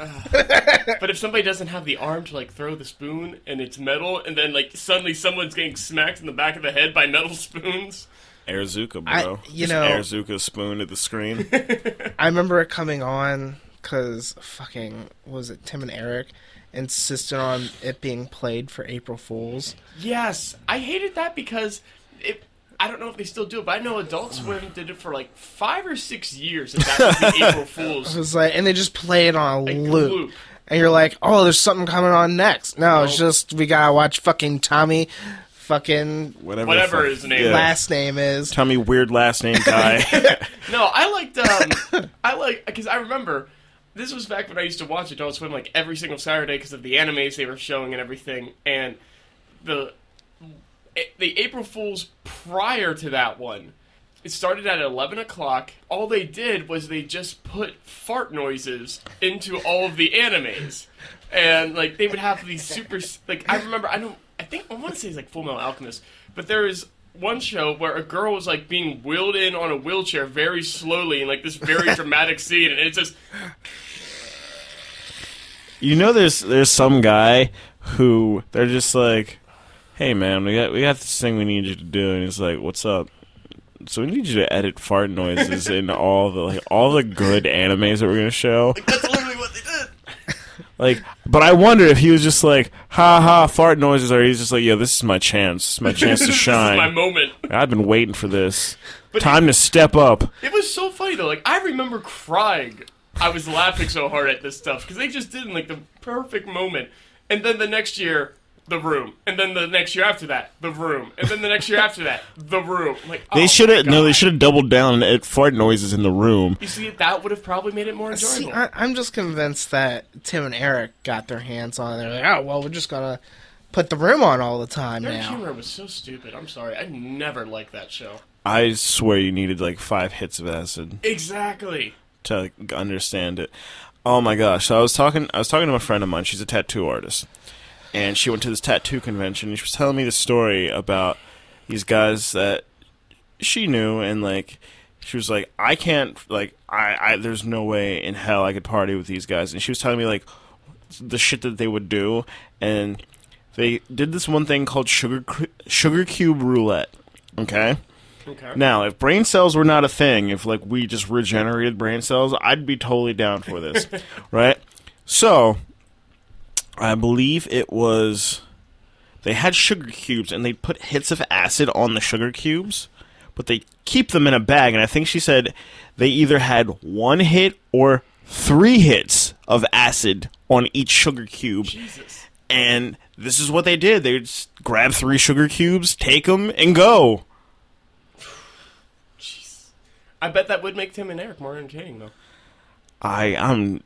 But if somebody doesn't have the arm to like throw the spoon and it's metal, and then like suddenly someone's getting smacked in the back of the head by metal spoons,
Airzuka,
I-
bro.
you
Just
know-
Airzuka spoon at the screen.
I remember it coming on because fucking was it Tim and Eric insisted on it being played for April Fools.
Yes, I hated that because it. I don't know if they still do it, but I know Adult Swim did it for like five or six years. And that was the April Fools
was like, and they just play it on a
like,
loop.
loop.
and you're like, oh, there's something coming on next. No, it's just we gotta watch fucking Tommy, fucking
Whatever, the
Whatever
fuck-
his name
yeah.
last name is.
Tommy weird last name guy.
No, I liked. Um, I like because I remember this was back when I used to watch Adult Swim like every single Saturday because of the animes they were showing and everything, and the the April Fools prior to that one. It started at eleven o'clock. All they did was they just put fart noises into all of the animes, and like they would have these super like I remember I don't I think I want to say it's like Full Metal Alchemist, but there is one show where a girl was like being wheeled in on a wheelchair very slowly in like this very dramatic scene, and it's just
you know, there's there's some guy who they're just like, "Hey man, we got we got this thing we need you to do," and he's like, "What's up?" So we need you to edit fart noises in all the like all the good animes that we're gonna show.
Like, that's literally what they did.
Like, but I wonder if he was just like, "Ha ha, fart noises," or he's just like, "Yo, this is my chance, my chance to
this is my
shine.
moment.
I've been waiting for this.
But-
Time to step up."
It was so funny though. Like I remember crying. I was laughing so hard at this stuff because they just did in like the perfect moment. And then the next year, the room. And then the next year after that, the room. And then the next year after that, the room. I'm like
They
oh
should have no, they should have doubled down at fart noises in the room.
You see, that would have probably made it more
See,
enjoyable.
I, I'm just convinced that Tim and Eric got their hands on it. They're like, oh well, we're just gonna put the room on all the time
Their
now.
humor was so stupid. I'm sorry. I never liked that show.
I swear you needed like five hits of acid.
Exactly.
to like, understand it. Oh my gosh! So I was talking, I was talking to a friend of mine. She's a tattoo artist, and she went to this tattoo convention. and She was telling me the story about these guys that she knew, and like she was like, I can't, like, I, I, there's no way in hell I could party with these guys. And she was telling me like the shit that they would do, and they did this one thing called sugar sugar cube roulette. Okay.
Okay.
Now, if brain cells were not a thing, if like we just regenerated brain cells, I'd be totally down for this, right? So, I believe it was they had sugar cubes and they put hits of acid on the sugar cubes, but they keep them in a bag. And I think she said they either had one hit or three hits of acid on each sugar cube.
Jesus.
And this is what they did. They just grab three sugar cubes, take them, and go.
I bet that would make Tim and Eric more entertaining though,
I I'm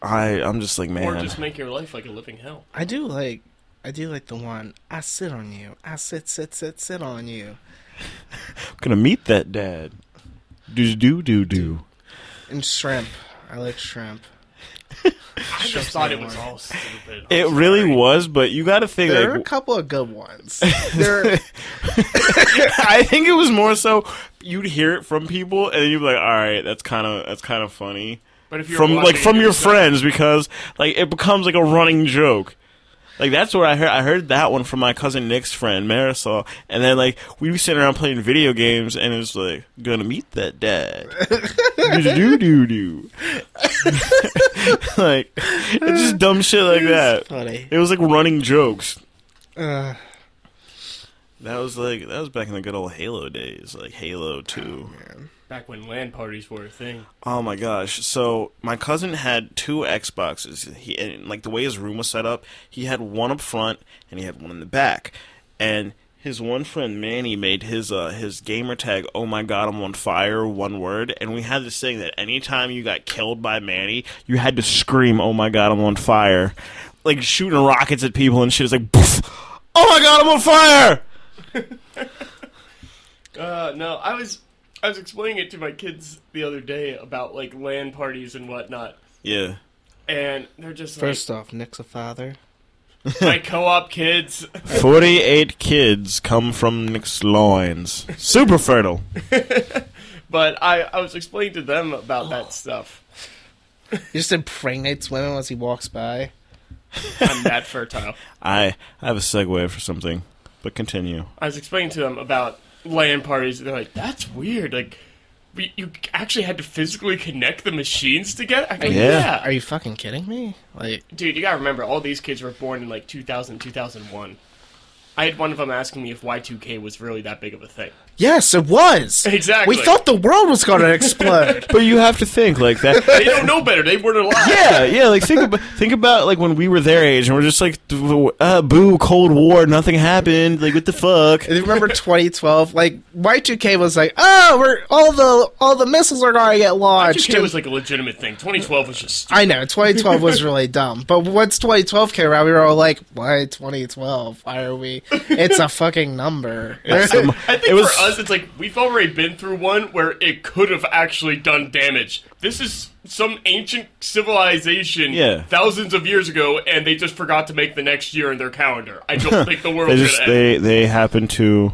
I I'm just like man.
or just make your life like a living hell.
I do like, I do like the one. I sit on you. I sit, sit, sit, sit on you.
gonna meet that dad. Do do do do.
And shrimp. I like shrimp.
I just thought it was all stupid. I'm
It really was, but you got to think
There are a couple of good ones. There,
I think it was more so you'd hear it from people and then you'd be like, all right, that's kind of that's kind of funny
But if you're
from like from your
yourself-
friends because like it becomes like a running joke. Like that's where I heard I heard that one from my cousin Nick's friend Marisol, and then like we'd be sitting around playing video games, and it was like gonna meet that dad. do do do. Like it's just dumb shit like that.
funny.
It was like running jokes.
Uh,
That was like that was back in the good old Halo days, like Halo Two.
man.
Back when LAN parties were a thing.
Oh my gosh! So my cousin had two Xboxes. He and like the way his room was set up, he had one up front and he had one in the back. And his one friend Manny made his uh his gamer tag. Oh my god, I'm on fire! One word. And we had this thing that anytime you got killed by Manny, you had to scream, "Oh my god, I'm on fire!" Like shooting rockets at people and shit. It's like, "Poof! oh my god, I'm on fire!
Uh, no, I was I was explaining it to my kids the other day about like LAN parties and whatnot,
Yeah.
and they're just
First off, Nick's a father.
my co-op kids.
48 kids come from Nick's loins. Super fertile.
But I I was explaining to them about that stuff.
He just impregnates women as he walks by.
I'm that fertile.
I I have a segue for something, but continue.
I was explaining to them about LAN parties. They're like, that's weird. Like, you actually had to physically connect the machines together. I go,
Yeah.
yeah.
Are you fucking kidding me? Like,
Dude, you gotta remember, all these kids were born in like 2000, 2001. I had one of them asking me if Y2K was really that big of a thing.
Yes, it was.
Exactly.
We thought the world was going to explode.
But you have to think like that.
They don't know better. They weren't alive.
yeah, yeah. Like think about think about like when we were their age and we're just like, uh, boo, Cold War, nothing happened. Like what the fuck?
You remember 2012? Like Y2K was like, oh, we're all the all the missiles are going to get launched.
Y2K
and-
was like a legitimate thing. 2012 was just stupid.
I know 2012 was really dumb, but once 2012 came around, we were all like, "Why 2012? Why are we? It's a fucking number."
I think
It was-
for us, it's like we've already been through one where it could have actually done damage. This is some ancient civilization
Yeah.
thousands of years ago, and they just forgot to make the next year in their calendar. I don't think the
world
They
just they they happen to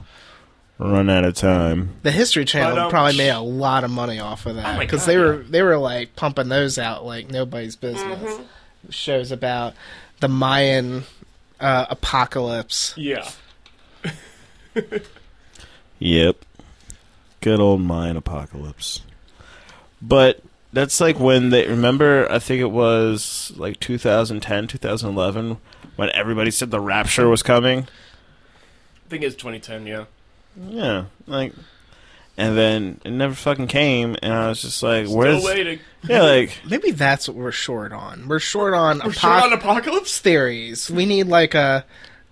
run out of time.
the History Channel
um,
probably made a lot of money off of that
Oh
because
God,
they were they were like pumping those out like nobody's business.
Mm-hmm.
Shows about the Mayan uh, apocalypse.
Yeah.
Yep. Good old Mayan apocalypse. But that's like when they remember I think it was like 2010, 2011 when everybody said the rapture was coming.
I think it's 2010, yeah.
Yeah, like and then it never fucking came and I was just like
Still
where's
waiting.
Yeah, like
Maybe that's what we're short on. We're short on
We're
apoc-
short on Apocalypse?
theories. We need like a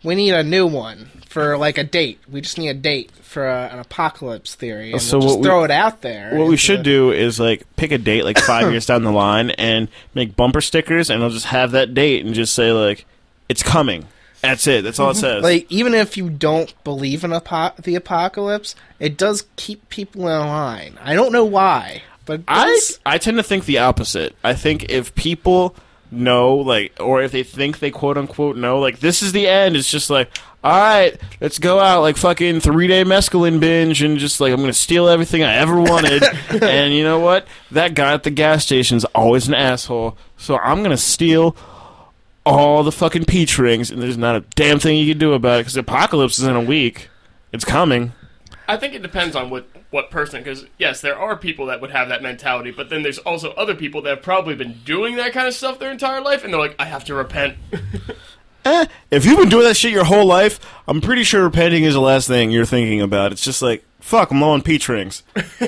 we need a new one for like a date. We just need a date for a, an apocalypse theory. And
So
we'll just
we-
throw it out there.
what we should
the-
do is like pick a date like 5 years down the line and make bumper stickers and I'll just have that date and just say like it's coming. That's it. That's all it says.
Like even if you don't believe in apo- the apocalypse, it does keep people in line. I don't know why, but
I. I tend to think the opposite. I think if people know, like, or if they think they quote unquote know, like, this is the end, it's just like, all right, let's go out like fucking three day mescaline binge and just like I'm gonna steal everything I ever wanted. and you know what? That guy at the gas station's always an asshole. So I'm gonna steal. All the fucking peach rings, and there's not a damn thing you can do about it because the apocalypse is in a week. It's coming.
I think it depends on what what person. Because yes, there are people that would have that mentality, but then there's also other people that have probably been doing that kind of stuff their entire life, and they're like, I have to repent.
Eh, if you've been doing that shit your whole life, I'm pretty sure repenting is the last thing you're thinking about. It's just like, fuck, I'm low on peach rings.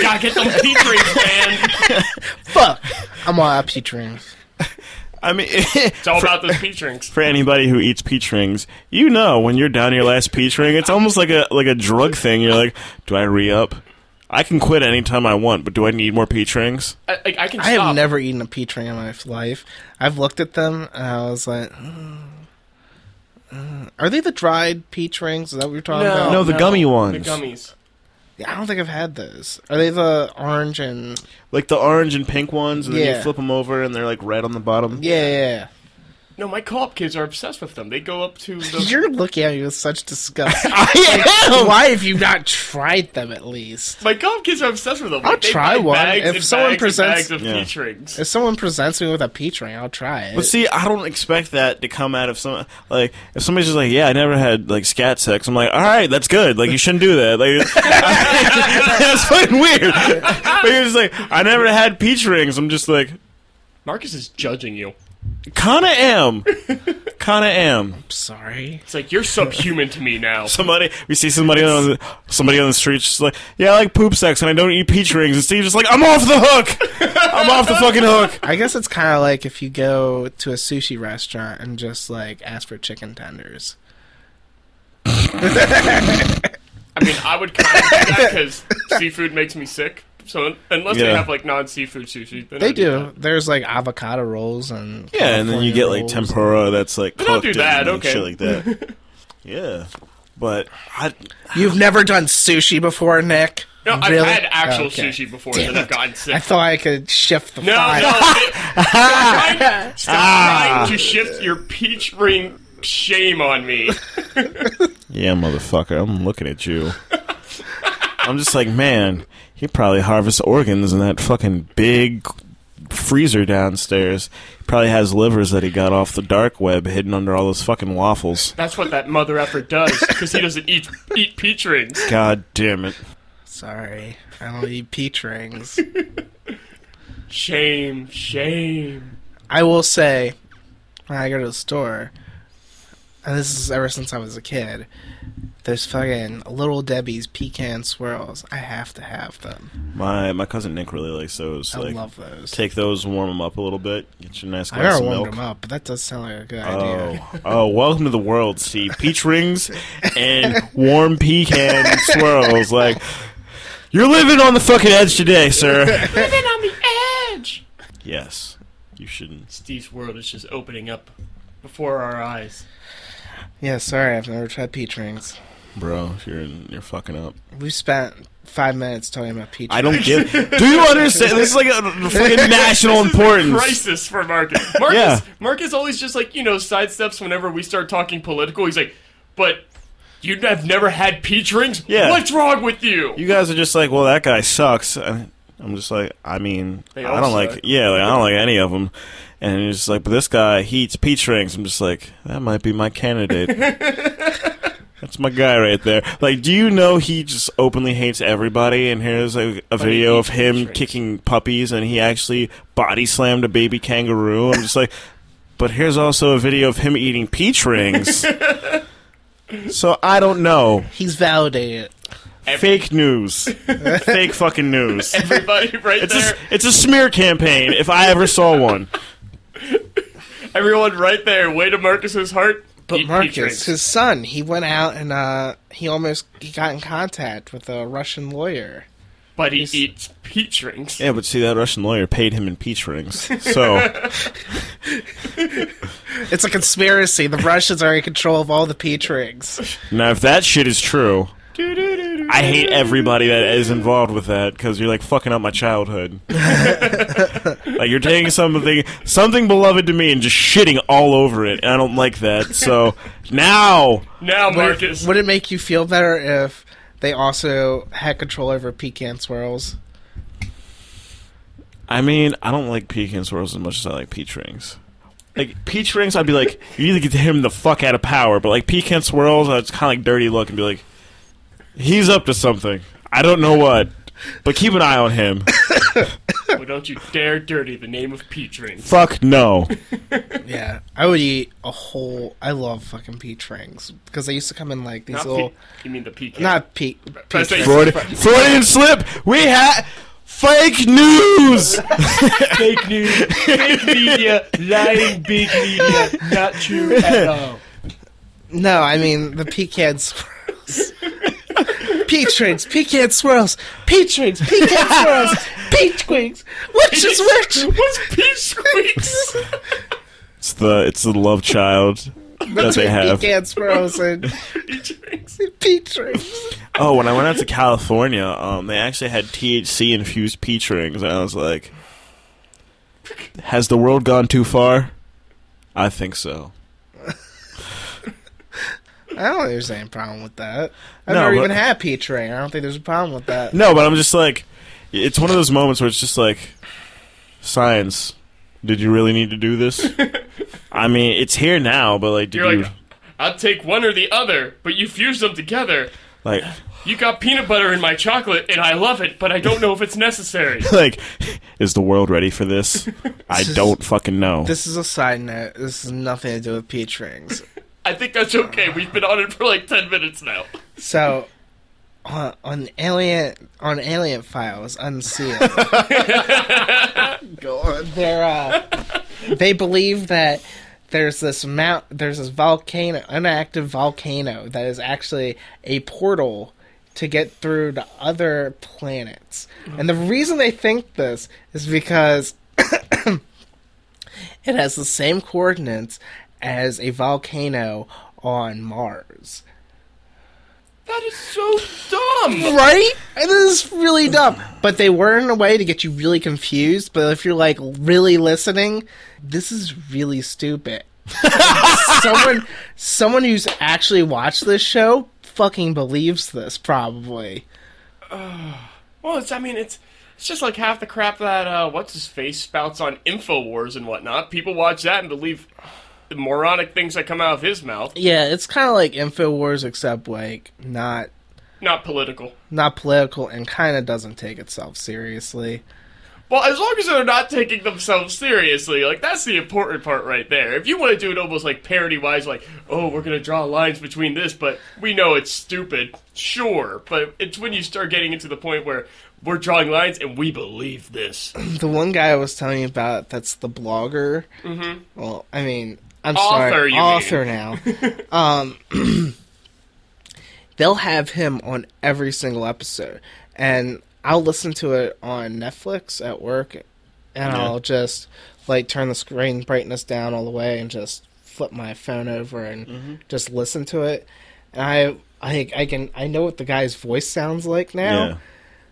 Gotta get them peach rings, man.
Fuck. I'm all out peach rings.
I mean,
It's all about those peach rings.
for anybody who eats peach rings, you know when you're down to your last peach ring, it's almost like a like a drug thing. You're like, do I re up? I can quit anytime I want, but do I need more peach rings?
I, I, I can
I have never eaten a peach ring in my life. I've looked at them and I was like, mm, mm. are they the dried peach rings? Is that what you're talking
No,
about?
No, the gummy ones.
The gummies.
Yeah, I don't think I've had those. Are they the orange and
Like the orange and pink ones, and then
Yeah.
you flip them over, and they're like red on the bottom.
yeah, yeah,
No, my co-op kids are obsessed with them. They go up to
yeah.
the.
You're looking at me with such disgust.
I am.
Why have you not tried them at least?
My co-op kids are obsessed with them.
I'll
Like, they
try
buy
one.
Bags
If
and
someone
bags and
presents-
bags of
Yeah.
peach rings.
If someone presents me with a peach ring, I'll try it.
But see, I don't expect that to come out of some like if somebody's just like, yeah, I never had like scat sex. I'm like, all right, that's good. Like you shouldn't do that. Like that's fucking weird. But you're just like, I never had peach rings. I'm just like,
Marcus is judging you.
Kinda am, kinda am.
Sorry.
It's like you're subhuman to me now.
Somebody, we see somebody on the, somebody on the street just like, yeah, I like poop sex and I don't eat peach rings. And Steve's just like, I'm off the hook. I'm off the fucking hook.
I guess it's kind of like if you go to a sushi restaurant and just like ask for chicken tenders.
I mean, I would kind of do that because seafood makes me sick. So unless they
Yeah.
have like non-seafood sushi, then
They
I
do.
that.
There's like avocado rolls and
Yeah, and then you
California
get like
rolls.
tempura that's like
Then I'll
cooked
do that,
and
okay.
shit like that. yeah, but I,
You've never done sushi before, Nick?
No, I've
Really?
had actual
Okay.
sushi before,
Damn
and I've gotten sick.
I thought I could shift the
no,
file.
no, it- stop, trying, stop
Ah.
trying to shift your peach ring shame on me.
Yeah, motherfucker, I'm looking at you. I'm just like, man, he probably harvests organs in that fucking big freezer downstairs. He probably has livers that he got off the dark web hidden under all those fucking waffles.
That's what that mother effer does because he doesn't eat eat peach rings.
God damn it.
Sorry, I don't eat peach rings.
Shame, shame.
I will say, when I go to the store, and this is ever since I was a kid, there's fucking Little Debbie's pecan swirls. I have to have them.
My my cousin Nick really likes those.
I
like,
love those.
take those, warm them up a little bit, get you a nice
I
glass
never
of
warmed
milk.
them up, but that does sound like a good
Oh,
idea.
oh! Welcome to the world, Steve. Peach rings and warm pecan swirls. Like you're living on the fucking edge today, sir.
Living on the edge.
yes, you shouldn't.
Steve's world is just opening up before our eyes.
Yeah, sorry, I've never tried peach rings.
Bro, you're you're fucking up.
We spent five minutes talking about peach.
I don't give. Do you understand? This is like a, a fucking national
This is a
importance.
crisis for Marcus. Marcus,
Yeah.
Marcus always just like you know sidesteps whenever we start talking political. He's like, "But you have never had peach rings?
Yeah.
What's wrong with you?"
You guys are just like, well, that guy sucks. And I'm just like, I mean, I don't like, yeah, like, I don't like any of them. And it's just like, but this guy, he eats peach rings. I'm just like, that might be my candidate. That's my guy right there. Like, do you know he just openly hates everybody? And here's a, a video of him
peach
kicking puppies, and he actually body slammed a baby kangaroo. I'm just like, but here's also a video of him eating peach rings. so I don't know.
He's validated.
Fake news. Fake fucking news.
Everybody right
It's
there,
a, it's a smear campaign if I ever saw one.
everyone right there. Way to Marcus's heart.
But
Eat peach
Marcus,
rings.
his son, he went out and uh, he almost he got in contact with a Russian lawyer.
but he
he's-
eats peach rings.
Yeah, but see, that Russian lawyer paid him in peach rings. So,
It's a conspiracy. The Russians are in control of all the peach rings.
now if that shit is true, I hate everybody that is involved with that because you're like fucking up my childhood. like you're taking something, something beloved to me and just shitting all over it, and I don't like that. So now,
Now,
Would
Marcus.
it, would it make you feel better if they also had control over pecan swirls?
I mean, I don't like pecan swirls as much as I like peach rings. Like peach rings, I'd be like, you need to get him the fuck out of power. But like pecan swirls, it's kind of like dirty look and be like, he's up to something. I don't know what, but keep an eye on him.
well, don't you dare dirty the name of peach rings.
fuck no.
Yeah, I would eat a whole. I love fucking peach rings because they used to come in like these
Not
little,
pe- you mean the pecan?
not pe-
Press
peach
A.
rings.
Freudian, Freudian slip. We had fake news.
fake news, fake media, lying big media, not true at all.
No, I mean the pecan swirls. Peach rings, pecan swirls, peach rings, pecan swirls, peach rings. Which is which?
What's peach squeaks?
It's the it's the love child that they
Between
have.
pecan swirls and
peach rings.
peach rings.
Oh, when I went out to California, um, they actually had THC infused peach rings, and I was like, "Has the world gone too far?" I think so.
I don't think there's any problem with that. I've
No,
never
but-
even had peach ring. I don't think there's a problem with that.
No, but I'm just like, it's one of those moments where it's just like, science. Did you really need to do this? I mean, it's here now, but like, did
You're
you
like, I'll take one or the other, but you fuse them together.
like,
You got peanut butter in my chocolate, and I love it, but I don't know if it's necessary.
like, is the world ready for this? I don't fucking know.
This is a side note. This has nothing to do with peach rings.
I think that's okay. We've been on it for like ten minutes now.
So, on, on Alien on Alien Files Unsealed, they're uh, they believe that there's this mount, there's this volcano, inactive volcano that is actually a portal to get through to other planets. And the reason they think this is because it has the same coordinates as a volcano on Mars.
That is so dumb.
Right? And this is really dumb. But they were in a way to get you really confused. But if you're like really listening, this is really stupid. someone, someone who's actually watched this show fucking believes this probably.
Well, it's. I mean, it's. It's just like half the crap that uh, what's his face spouts on Infowars and whatnot. People watch that and believe the moronic things that come out of his mouth.
Yeah, it's kind of like Infowars, except like not
Not political.
not political and kind of doesn't take itself seriously.
Well, as long as they're not taking themselves seriously, like that's the important part right there. If you want to do it almost like parody wise, like, oh, we're gonna draw lines between this, but we know it's stupid, sure. But it's when you start getting into the point where we're drawing lines and we believe this.
The one guy I was telling you about, that's the blogger. Mm-hmm. Well, I mean, I'm
Author,
sorry, author now. um, they'll have him on every single episode, and I'll listen to it on Netflix at work, and
Yeah.
I'll just like turn the screen brightness down all the way and just flip my phone over and just listen to it. And I, I, I can, I know what the guy's voice sounds like now.
Yeah.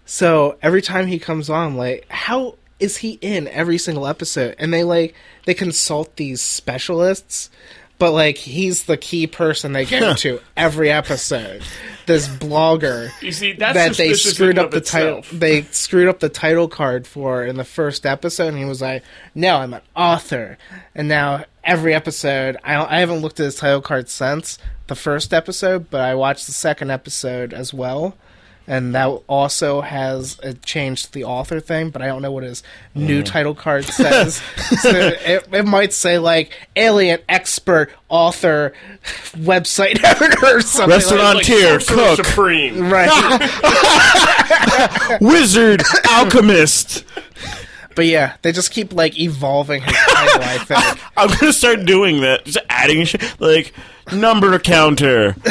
So every time he comes on, like, how is he in every single episode? And they like they consult these specialists, but like he's the key person they go to every episode. This blogger
You see, that's
that they screwed up
of
the title. They screwed up the title card for in the first episode, and he was like, "No, I'm an author." And now every episode, I I haven't looked at his title card since the first episode, but I watched the second episode as well. And that also has a change to the author thing, but I don't know what his new mm. title card says. so it, it might say like alien expert author website owner or something. like-
Restaurant-
Like
Frontier,
Sorcerer
cook.
Supreme.
right?
Wizard, alchemist.
But yeah, they just keep like evolving his title. I think.
I'm gonna start doing that. Just adding shit like number counter,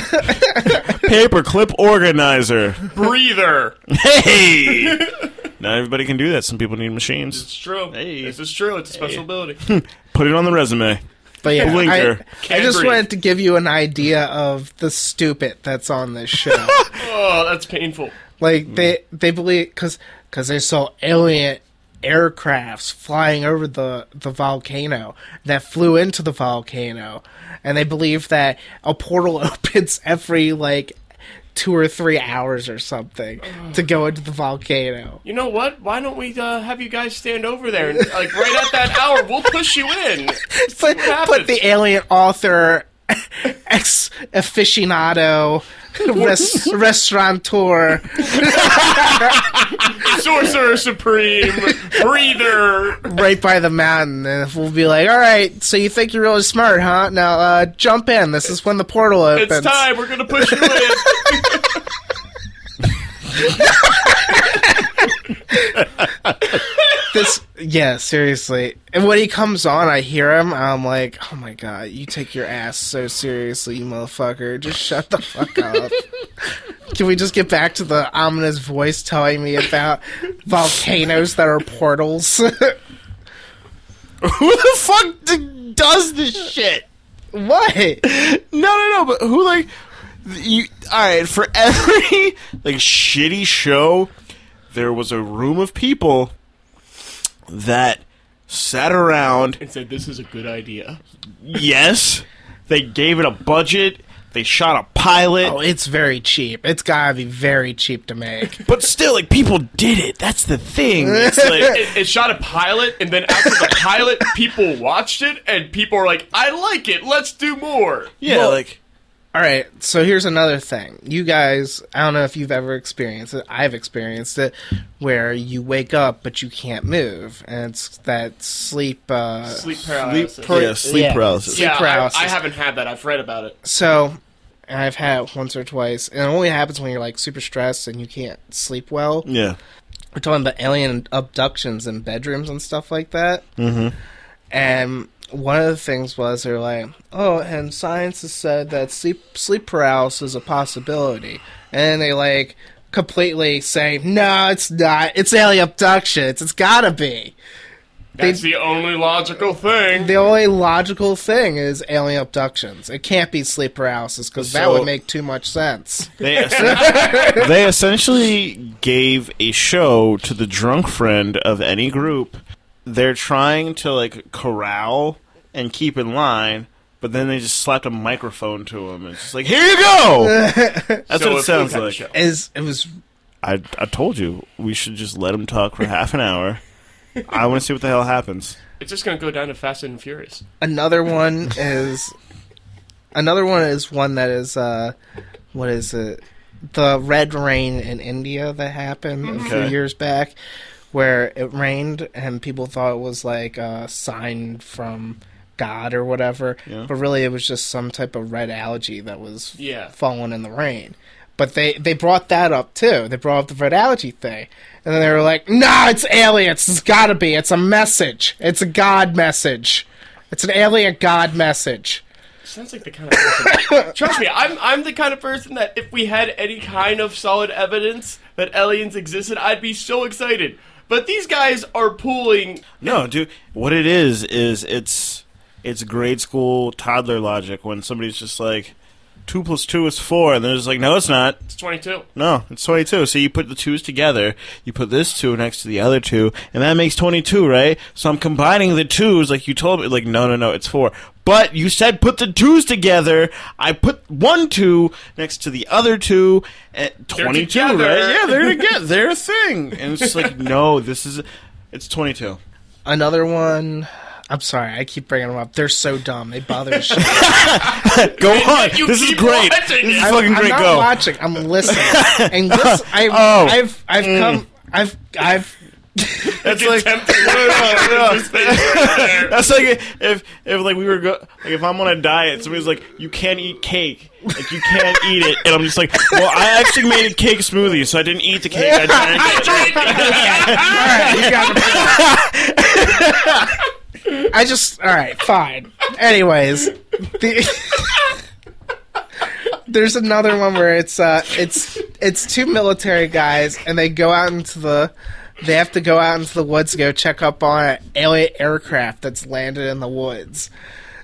paperclip organizer.
Breather.
Hey, not everybody can do that. Some people need machines.
It's true.
Hey.
This is true. It's a special ability.
Put it on the resume.
But yeah,
Blinker.
I, I just
breathe.
wanted to give you an idea of the stupid that's on this show.
oh, that's painful.
like they they believe because because they saw alien aircrafts flying over the the volcano that flew into the volcano, and they believe that a portal opens every like two or three hours or something to go into the volcano.
You know what? Why don't we uh, have you guys stand over there and, like, right at that hour, we'll push you in.
Put, put the alien author, ex aficionado, res- restaurateur,
Sorcerer Supreme, Breather.
right by the mountain, and we'll be like, "All right, so you think you're really smart, huh? Now uh, jump in. This is when the portal opens."
It's time. We're gonna push you in.
This, yeah, seriously. And when he comes on, I hear him. I'm like, "Oh my god, you take your ass so seriously, you motherfucker! Just shut the fuck up." Can we just get back to the ominous voice telling me about volcanoes that are portals?
Who the fuck d- does this shit?
what?
No, no, no. But who like you? All right, for every like shitty show, there was a room of people that sat around.
and said, "This is a good idea."
Yes, they gave it a budget. They shot a pilot.
Oh, it's very cheap. It's gotta be very cheap to make.
But still, like people did it. That's the thing. It's like
It, it shot a pilot, and then after the pilot, people watched it, and people were like, "I like it. Let's do more."
yeah,
Well-
like
All right, so here's another thing. You guys, I don't know if you've ever experienced it. I've experienced it where you wake up but you can't move, and it's that sleep. Uh,
Sleep paralysis.
per-
Yeah, sleep paralysis.
Sleep
yeah,
paralysis.
I, I haven't had that. I've read about it.
So, I've had it once or twice, and it only happens when you're like super stressed and you can't sleep well.
yeah,
We're talking about alien abductions in bedrooms and stuff like that. Mm-hmm. And one of the things was they're like, oh, and science has said that sleep sleep paralysis is a possibility, and they like completely say, no, it's not. It's alien abductions. It's gotta be.
That's the only logical thing.
The only logical thing is alien abductions. It can't be sleep paralysis because that would make too much sense.
they they essentially gave a show to the drunk friend of any group. They're trying to like corral and keep in line, but then they just slapped a microphone to him. And it's just like, here you go. That's
So
what
a
it sounds
food
like.
show.
Is it was
I I told you we should just let him talk for half an hour. I want to see what the hell happens.
It's just gonna go down to Fast and Furious.
Another one is another one is one that is uh what is it? The red rain in India that happened a few
Okay.
years back where it rained and people thought it was like a sign from God or whatever.
Yeah.
But really it was just some type of red algae that was
Yeah.
falling in the rain. But they, they brought that up too. They brought up the red algae thing. And then they were like, nah, it's aliens. It's gotta be. It's a message. It's a God message. It's an alien God message.
Sounds like the kind of person. Trust me, I'm I'm the kind of person that if we had any kind of solid evidence that aliens existed, I'd be so excited. But these guys are pulling.
No, dude. What it is is it's it's grade school toddler logic when somebody's just like two plus two is four, and they're just like, no, it's not.
It's 22.
No, it's 22. So you put the twos together, you put this two next to the other two, and that makes 22, right? So I'm combining the twos like you told me. Like, no, no, no, it's four. But you said put the twos together. I put one two next to the other two, eh, and 22, right? Yeah, they're together. They're a thing. And it's just like, no, this is, it's 22.
Another one. I'm sorry, I keep bringing them up. They're so dumb. They bother the shit.
Go on.
you
This is great. This is.
I'm,
fucking
I'm
great.
not
Go.
watching. I'm listening. And this, I've,
Oh.
I've, I've mm. come, I've, I've.
That's like. That's like if if like we were go like if I'm on a diet, somebody's like, you can't eat cake, like you can't eat it, and I'm just like, well, I actually made a cake smoothie, so I didn't eat the cake. I drank it.
All right, you got it. I just, all right, fine. Anyways, the, there's another one where it's uh, it's it's two military guys, and they go out into the. They have to go out into the woods to go check up on an alien aircraft that's landed in the woods.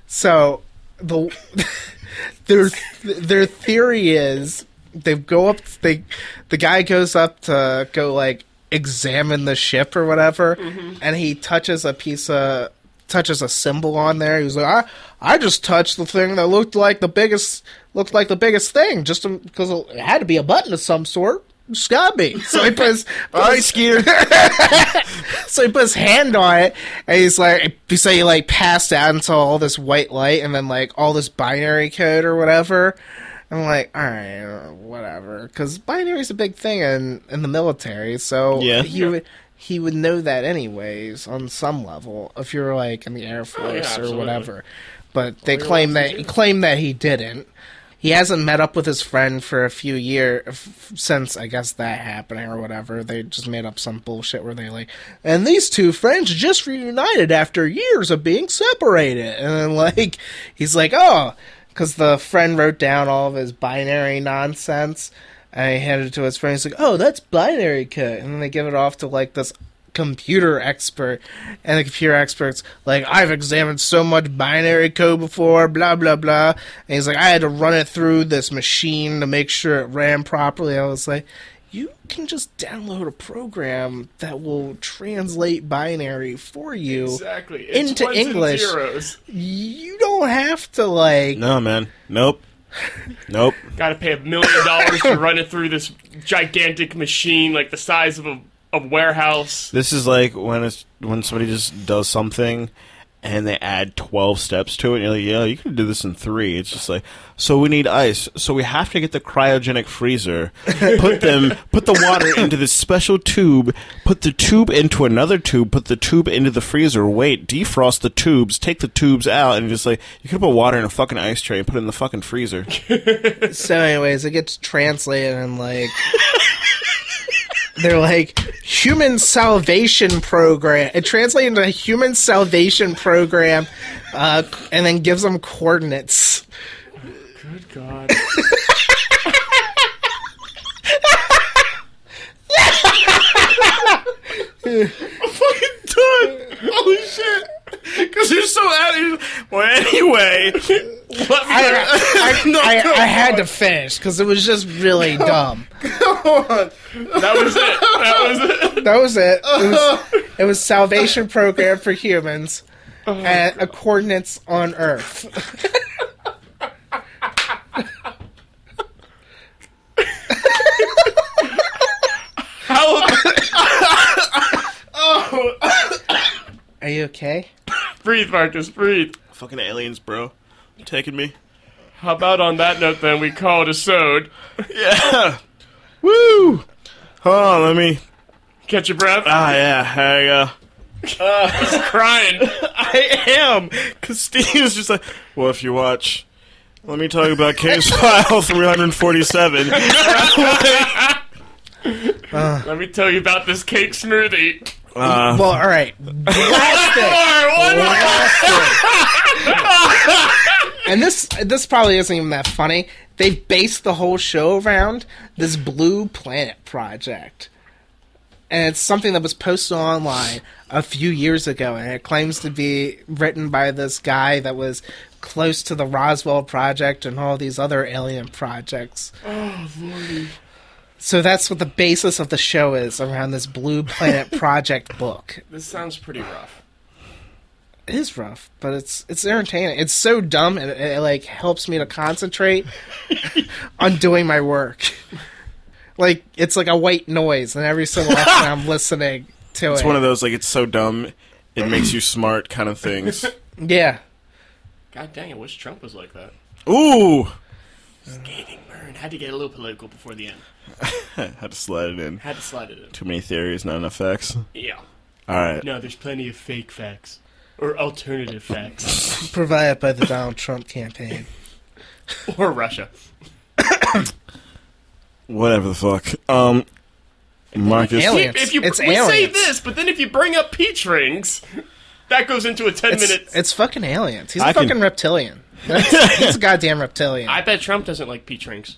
So the their their theory is they go up they the guy goes up to go like examine the ship or whatever and he touches a piece of touches a symbol on there He was like i i just touched the thing that looked like the biggest looked like the biggest thing just because it had to be a button of some sort it's gotta be so he puts
All right, Skeeter.
so he puts his hand on it, and he's like, he say he like passed out into all this white light, and then like all this binary code or whatever. I'm like, all right, whatever, because binary is a big thing in in the military, so
Yeah.
he would he would know that anyways on some level if you're like in the air force or whatever. But they
he
claim that he
do.
claimed that he didn't. He hasn't met up with his friend for a few years since I guess that happening or whatever. They just made up some bullshit where they like, and these two friends just reunited after years of being separated. And then like, he's like, oh, because the friend wrote down all of his binary nonsense. And he handed it to his friend. He's like, "Oh, that's binary code." And then they give it off to like this computer expert, and the computer expert's like, "I've examined so much binary code before, blah blah blah." And he's like, "I had to run it through this machine to make sure it ran properly." I was like, "You can just download a program that will translate binary for you.
Exactly.
Into English. You don't have to like."
No, man. Nope. Nope.
Got to pay a million dollars to run it through this gigantic machine, like the size of a, a warehouse.
This is like when it's when somebody just does something and they add 12 steps to it and you're like, yeah, you can do this in three. It's just like, so we need ice. So we have to get the cryogenic freezer, put them, put the water into this special tube, put the tube into another tube, put the tube into the freezer, wait, defrost the tubes, take the tubes out, and just like, you could put water in a fucking ice tray and put it in the fucking freezer.
So, anyways, it gets translated and like they're like human salvation program. It translates into human salvation program, uh, and then gives them coordinates.
Good God.
I'm fucking done. Holy shit because you're so out. Of, well, anyway,
let me,
I, I, no, I, I had to finish because it was just really dumb.
That was it. That was it.
That was it. It was, it was salvation program for humans oh, at a coordinates on Earth. How? oh okay?
Breathe, Marcus, breathe.
Fucking aliens, bro. Taking me.
How about on that note, then, we call it a sode.
Yeah. Woo. Hold on, let me.
Catch your breath.
Ah, yeah. There you go.
He's crying.
I am, because Steve Steve's just like, well, if you watch, let me talk about Case File 347.
Let me tell you about this cake smoothie.
Uh,
Well, all right. Last thing.
More, one more.
and this this probably isn't even that funny. They've based the whole show around this Blue Planet project, and it's something that was posted online a few years ago, and it claims to be written by this guy that was close to the Roswell project and all these other alien projects.
Oh, lordy.
So that's what the basis of the show is around this Blue Planet project book.
This sounds pretty rough.
It is rough, but it's it's entertaining. It's so dumb, and it, it like helps me to concentrate on doing my work. Like it's like a white noise, and every single often I'm listening to
it's
it.
one of those, like, it's so dumb, it makes you smart kind of things.
yeah,
God dang, I wish Trump was like that.
Ooh.
Scathing burn. Had to get a little political before the end.
Had to slide it in.
Had to slide it in.
Too many theories, not enough facts.
Yeah.
Alright.
No, there's plenty of fake facts. Or alternative facts.
provided by the Donald Trump campaign.
or Russia.
Whatever the fuck. Um, Marcus.
Aliens.
If you
It's
we say this, but then if you bring up peach rings, that goes into a ten
It's,
minute.
it's fucking aliens. He's a
I can-
fucking reptilian. That's- he's a goddamn reptilian.
I bet Trump doesn't like peach rings.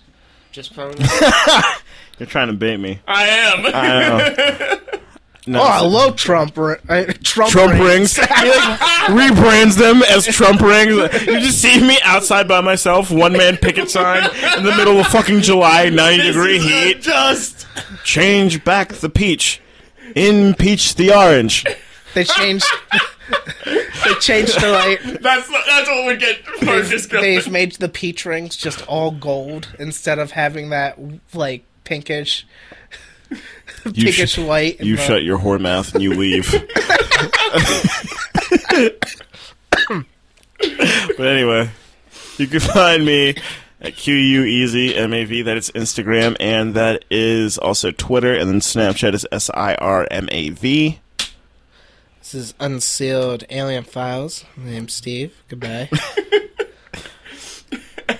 Just from
You're trying to bait me.
I am.
I know. No,
oh, I love Trump. ri- uh, Trump,
Trump
rings.
rings. He like rebrands them as Trump rings. You just see me outside by myself, one man picket sign in the middle of fucking July, 90 degree heat.
Just
Change back the peach. Impeach the orange.
They changed. they changed the light.
that's that's what we get Marcus going.
They've made the peach rings just all gold instead of having that like pinkish,
You,
pinkish
sh-
white.
you
the-
shut your whore mouth and you leave. but anyway, you can find me at QUEasyMAV. That is Instagram, and that is also Twitter, and then Snapchat is S I R M A V.
This is unsealed alien files. My name's Steve. Goodbye.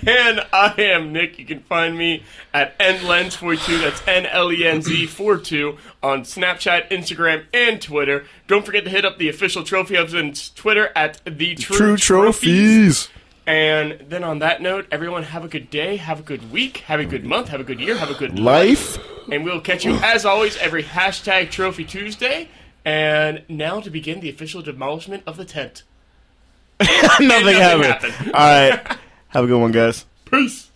And I am Nick. You can find me at nlenz42. That's N L E N Z 42 on Snapchat, Instagram, and Twitter. Don't forget to hit up the official Trophy Hubs Twitter at the True, Trophies. And then on that note, everyone have a good day, have a good week, have a good month, have a good year, have a good
Life.
And we'll catch you as always every hashtag Trophy Tuesday. And now to begin the official demolishment of the tent.
Nothing,
Nothing
happened.
happened.
All right. Have a good one, guys.
Peace.